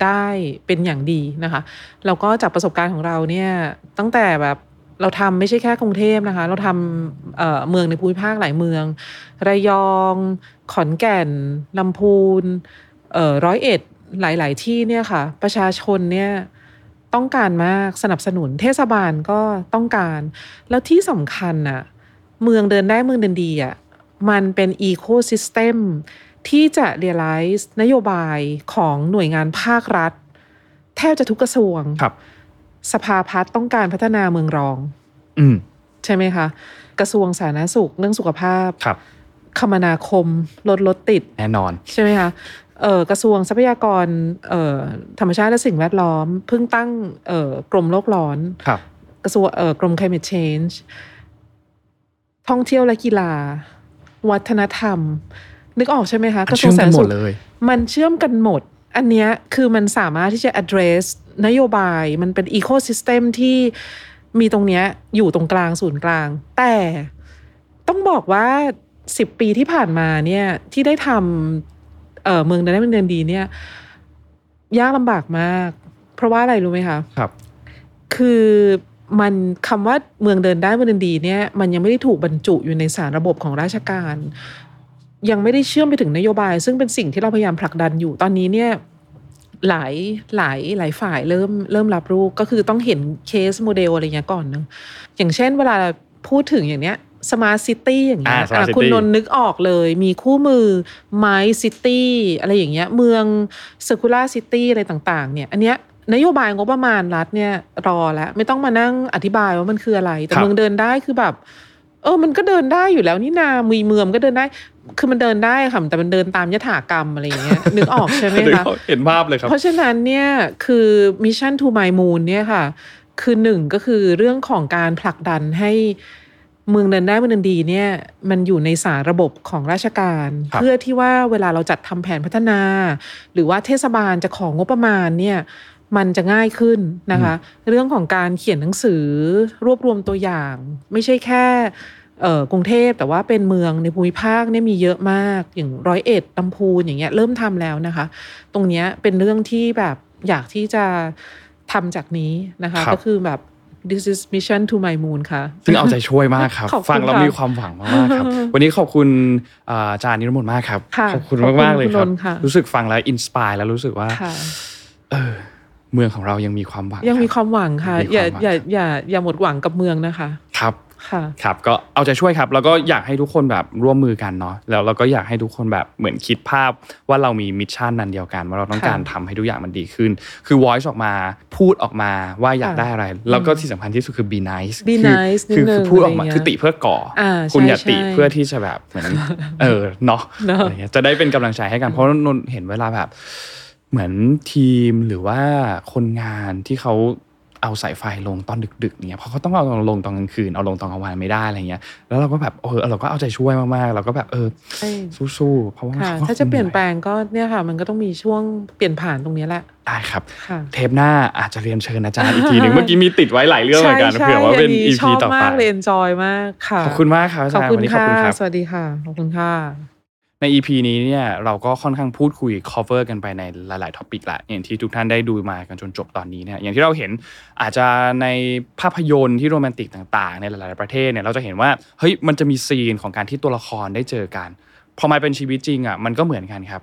Speaker 2: ได้เป็นอย่างดีนะคะแล้วก็จากประสบการณ์ของเราเนี่ยตั้งแต่แบบเราทำไม่ใช่แค่กรุงเทพนะคะ เราทำเอ่อเมืองในภูมิภาคหลายเมือง ระยอง ขอนแก่นลำพูนเอ่อ ร้อยเอ็ดหลาย ๆ ที่เนี่ยค่ะ ประชาชนเนี่ยต้องการมากสนับสนุนเทศบาลก็ต้องการ แล้วที่สำคัญน่ะเมืองเดินได้เมืองเดินดีอะมันเป็น ecosystem ที่จะ realize นโยบายของหน่วยงานภาครัฐ แทบจะทุกกระทรวง
Speaker 1: ครับ
Speaker 2: สภาพัฒน์ต้องการพัฒนาเมืองรอง
Speaker 1: อืม
Speaker 2: ใช่ไหมคะ กระทรวงสาธารณสุขเรื่องสุขภาพ
Speaker 1: ครับ
Speaker 2: คมนาคมลดรถติด
Speaker 1: แน่นอน
Speaker 2: ใช่ไหมคะเอ่อ กระทรวงทรัพยากรเอ่อธรรมชาติและสิ่งแวดล้อม เพิ่งตั้งเอ่อกรมโลกร้อน
Speaker 1: ครับ
Speaker 2: กระทรวงเอ่อกรม climate change ท่องเที่ยวและกีฬา วัฒนธรรม นึกออกใช่ไหมคะ
Speaker 1: มันเชื่อมกันหมดเลย
Speaker 2: มันเชื่อมกันหมด อันเนี้ยคือมันสามารถที่จะ address นโยบายมันเป็น ecosystem ที่มีตรงเนี้ยอยู่ตรงกลางศูนย์กลาง แต่ต้องบอกว่าสิบปีที่ผ่านมาเนี่ยที่ได้ทำ เอ่อเมืองเดินได้เมืองเดินดีเนี่ย ยากลำบากมาก เพราะว่าอะไรรู้ไหมคะ
Speaker 1: ครับ
Speaker 2: คือมันคำว่าเมืองเดินได้เมืองเดินดีเนี่ย มันยังไม่ได้ถูกบรรจุอยู่ในสารระบบของราชการ ยังไม่ได้เชื่อมไปถึงนโยบาย ซึ่งเป็นสิ่งที่เราพยายามผลักดันอยู่ตอนนี้เนี่ยหลายหลายหลายฝ่ายเริ่มเริ่มรับรู้ก็คือต้องเห็น case model อะไรเงี้ยก่อนเนอะอย่างเช่น เวลาพูดถึงอย่างเนี้ย Smart City อย่างเงี้ย
Speaker 1: อ่า Smart
Speaker 2: อะคุณ
Speaker 1: City
Speaker 2: นนท์นึกออกเลย มีคู่มือ MICE City อะไรอย่างเงี้ย เมือง Circular City อะไรต่างๆ เนี่ย อันเนี้ยนโยบายงบประมาณรัฐเนี่ยรอแล้ว ไม่ต้องมานั่งอธิบายว่ามันคืออะไร แต่
Speaker 1: ครับ
Speaker 2: เมืองเดินได้คือแบบ เออ มันก็เดินได้อยู่แล้วนี่นามีเมืองก็เดินได้ คือมันเดินได้ค่ะแต่มันเดินตามยถากรรมอะไรอย่างเงี้ยนึกออกใช่ไหม
Speaker 1: เดี๋ยว
Speaker 2: คะ
Speaker 1: เห็นภาพเลยครับ
Speaker 2: เพราะฉะนั้นเนี่ยคือ Mission to My Moon เนี่ยค่ะ คือหนึ่งก็คือเรื่องของการผลักดันให้ เมืองเดินได้เมืองเดินดีเนี่ยมันอยู่ในสารระบบของราชการ
Speaker 1: ครับ
Speaker 2: เพื่อที่ว่าเวลาเราจัดทำแผนพัฒนา หรือว่าเทศบาลจะของงบประมาณเนี่ยมันจะง่ายขึ้นนะคะ เรื่องของการเขียนหนังสือรวบรวมตัวอย่าง ไม่ใช่แค่เอ่อกรุงเทพแต่ว่าเป็นเมืองในภูมิภาคเนี่ยมีเยอะมากอย่างร้อยเอ็ดลำพูนอย่างเงี้ยเริ่มทำแล้วนะคะ ตรงเนี้ยเป็นเรื่องที่แบบอยากที่จะทำจากนี้นะคะ
Speaker 1: ครับ
Speaker 2: ก็คือแบบ this is mission to my moon ค่ะ
Speaker 1: ซึ่งเอาใจช่วยมากครับ
Speaker 2: ขอบคุณ
Speaker 1: ฟังแล้ว
Speaker 2: ค่ะ
Speaker 1: มีความหวังมากๆครับ วันนี้ขอบคุณอ่าอาจารย์นิรมนต์มากครับ
Speaker 2: ค่ะ
Speaker 1: ขอบคุณ
Speaker 2: ขอบคุณ
Speaker 1: มากๆเลยครับ
Speaker 2: คุณนนท์ค่ะ
Speaker 1: รู้สึกฟังแล้ว inspire แล้วรู้สึกว่า
Speaker 2: ค่ะ
Speaker 1: เออเมืองของเรายังมีความหวัง
Speaker 2: ยังมี
Speaker 1: รับ
Speaker 2: ความหวังค่ะ
Speaker 1: มี
Speaker 2: อย่า
Speaker 1: ความหวัง
Speaker 2: อย่าอย่าอย่าหมดหวังกับเมืองนะคะ
Speaker 1: ครับ
Speaker 2: ค่ะ
Speaker 1: ครับก็เอาใจช่วยครับ แล้วก็อยากให้ทุกคนแบบร่วมมือกันเนาะแล้วเราก็อยากให้ทุกคนแบบเหมือนคิดภาพว่าเรามี mission นั้นเดียวกัน ว่าเราต้อง
Speaker 2: ค่ะ
Speaker 1: การทำให้ทุกอย่างมันดีขึ้น คือ voice ออกมาพูดออกมาว่าอยาก
Speaker 2: ค่ะ
Speaker 1: ได้อะไร แล้วก็ที่สำคัญที่สุดคือ be nice
Speaker 2: be
Speaker 1: คือ
Speaker 2: nice
Speaker 1: คือ
Speaker 2: นิดนึง
Speaker 1: คือพูดออกมา
Speaker 2: อะไรเงี้ย
Speaker 1: คือติเพื่อก่ออาคุณ
Speaker 2: ใช่
Speaker 1: อย่าติ
Speaker 2: ใช่
Speaker 1: เพื่อที่จะแบบเหมือนเออเนาะ
Speaker 2: เนอะ
Speaker 1: อะไรเงี้ยจะได้เป็นกำลังใจให้กันเพราะนนท์เห็นเวลาแบบเหมือนทีมหรือว่าคนงานที่เขา เอาสายไฟลงตอนดึกๆเนี่ยเพราะเขาต้องเอาลงตอนกลางคืนเอาลงตอนกลางวันไม่ได้อะไรเงี้ยแล้วเราก็แบบเออเราก็เอาใจช่วยมากๆเราก็แบบเออ
Speaker 2: ใช่
Speaker 1: สู้ๆเพราะว่า
Speaker 2: ค่ะ
Speaker 1: ขก็
Speaker 2: ถ้าจะเปลี่ยน
Speaker 1: คงห
Speaker 2: แปลงก็เนี่ยค่ะ มันก็ต้องมีช่วงเปลี่ยนผ่านตรงเนี้ยแหละ
Speaker 1: ได้ครับ
Speaker 2: ค่ะ
Speaker 1: เทปหน้าอาจจะเรียนเชิญอาจารย์อีกทีหนึ่งเมื่อกี้มีติดไว้หลายเรื่องเหมือนกัน
Speaker 2: ใช่
Speaker 1: เผื่อว่าเป็น
Speaker 2: ใช่
Speaker 1: EP
Speaker 2: ชอบ
Speaker 1: ต่อไป
Speaker 2: มากเลย enjoy มากค่ะ
Speaker 1: ขอบคุณมากครับอา
Speaker 2: ขอบ
Speaker 1: จารย์
Speaker 2: คุณ
Speaker 1: วันนี้ขอบ
Speaker 2: ค่ะ
Speaker 1: คุณครับ
Speaker 2: สวัสดีค่ะขอบคุณค่ะ
Speaker 1: ใน EP นี้เนี่ยเราก็ค่อนข้างพูดคุย cover กันไปในหลาย ๆ ท็อปิกละอย่างที่ทุกท่านได้ดูมากันจนจบตอนนี้เนี่ยอย่างที่เราเห็นอาจจะในภาพยนตร์ที่โรแมนติกต่าง ๆ ในหลาย ๆ ประเทศเนี่ยเราจะเห็นว่าเฮ้ยมันจะมีซีนของการที่ตัวละครได้เจอกันพอมาเป็นชีวิตจริงอะมันก็เหมือนกันครับ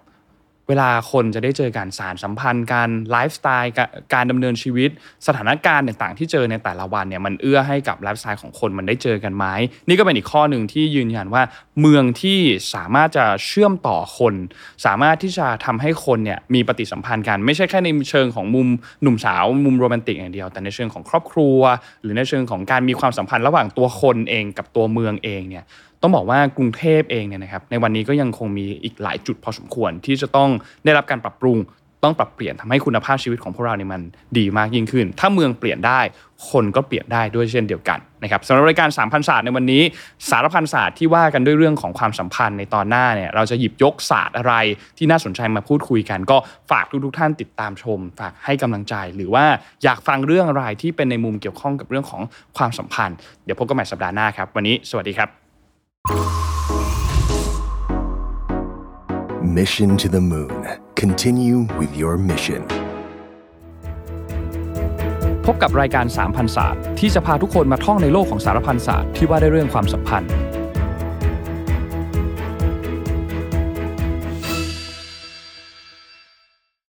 Speaker 1: เวลาคนจะได้เจอการสารสัมพันธ์การไลฟ์สไตล์การการดำเนินชีวิต สถานการณ์ต่างๆ ที่เจอในแต่ละวันเนี่ยมันเอื้อให้กับไลฟ์สไตล์ของคนมันได้เจอกันไหมนี่ก็เป็นอีกข้อหนึ่งที่ยืนยันว่าเมืองที่สามารถจะเชื่อมต่อคน สามารถที่จะทำให้คนเนี่ยมีปฏิสัมพันธ์กัน ไม่ใช่แค่ในเชิงของมุมหนุ่มสาวมุมโรแมนติกอย่างเดียว แต่ในเชิงของครอบครัว หรือในเชิงของการมีความสัมพันธ์ระหว่างตัวคนเองกับตัวเมืองเองเนี่ย ต้องบอกว่ากรุงเทพเองเนี่ยนะครับในวันนี้ก็ยังคงมีอีกหลายจุดพอสมควรที่จะต้องได้รับการปรับปรุงต้องปรับเปลี่ยนทำให้คุณภาพชีวิตของพวกเราเนี่ยมันดีมากยิ่งขึ้น ถ้าเมืองเปลี่ยนได้ คนก็เปลี่ยนได้ด้วยเช่นเดียวกันนะครับสำหรับรายการ 3,000ศาสตร์ในวันนี้ สารพันศาสตร์ที่ว่ากันด้วยเรื่องของความสัมพันธ์ในตอนหน้าเนี่ยเราจะหยิบยกศาสตร์อะไรที่น่าสนใจมาพูดคุยกัน ก็ฝากทุกๆท่านติดตามชม ฝากให้กำลังใจ หรือว่าอยากฟังเรื่องอะไรที่เป็นในมุมเกี่ยวข้องกับเรื่องของความสัมพันธ์ เดี๋ยวพบกันใหม่สัปดาห์หน้าครับ วันนี้สวัสดีครับ
Speaker 3: Mission to the Moon. Continue with your mission.
Speaker 1: พบกับรายการ3,000ศาสตร์ที่จะพาทุกคนมาท่องในโลกของสารพันศาสตร์ที่ว่าได้เรื่องความสัมพันธ์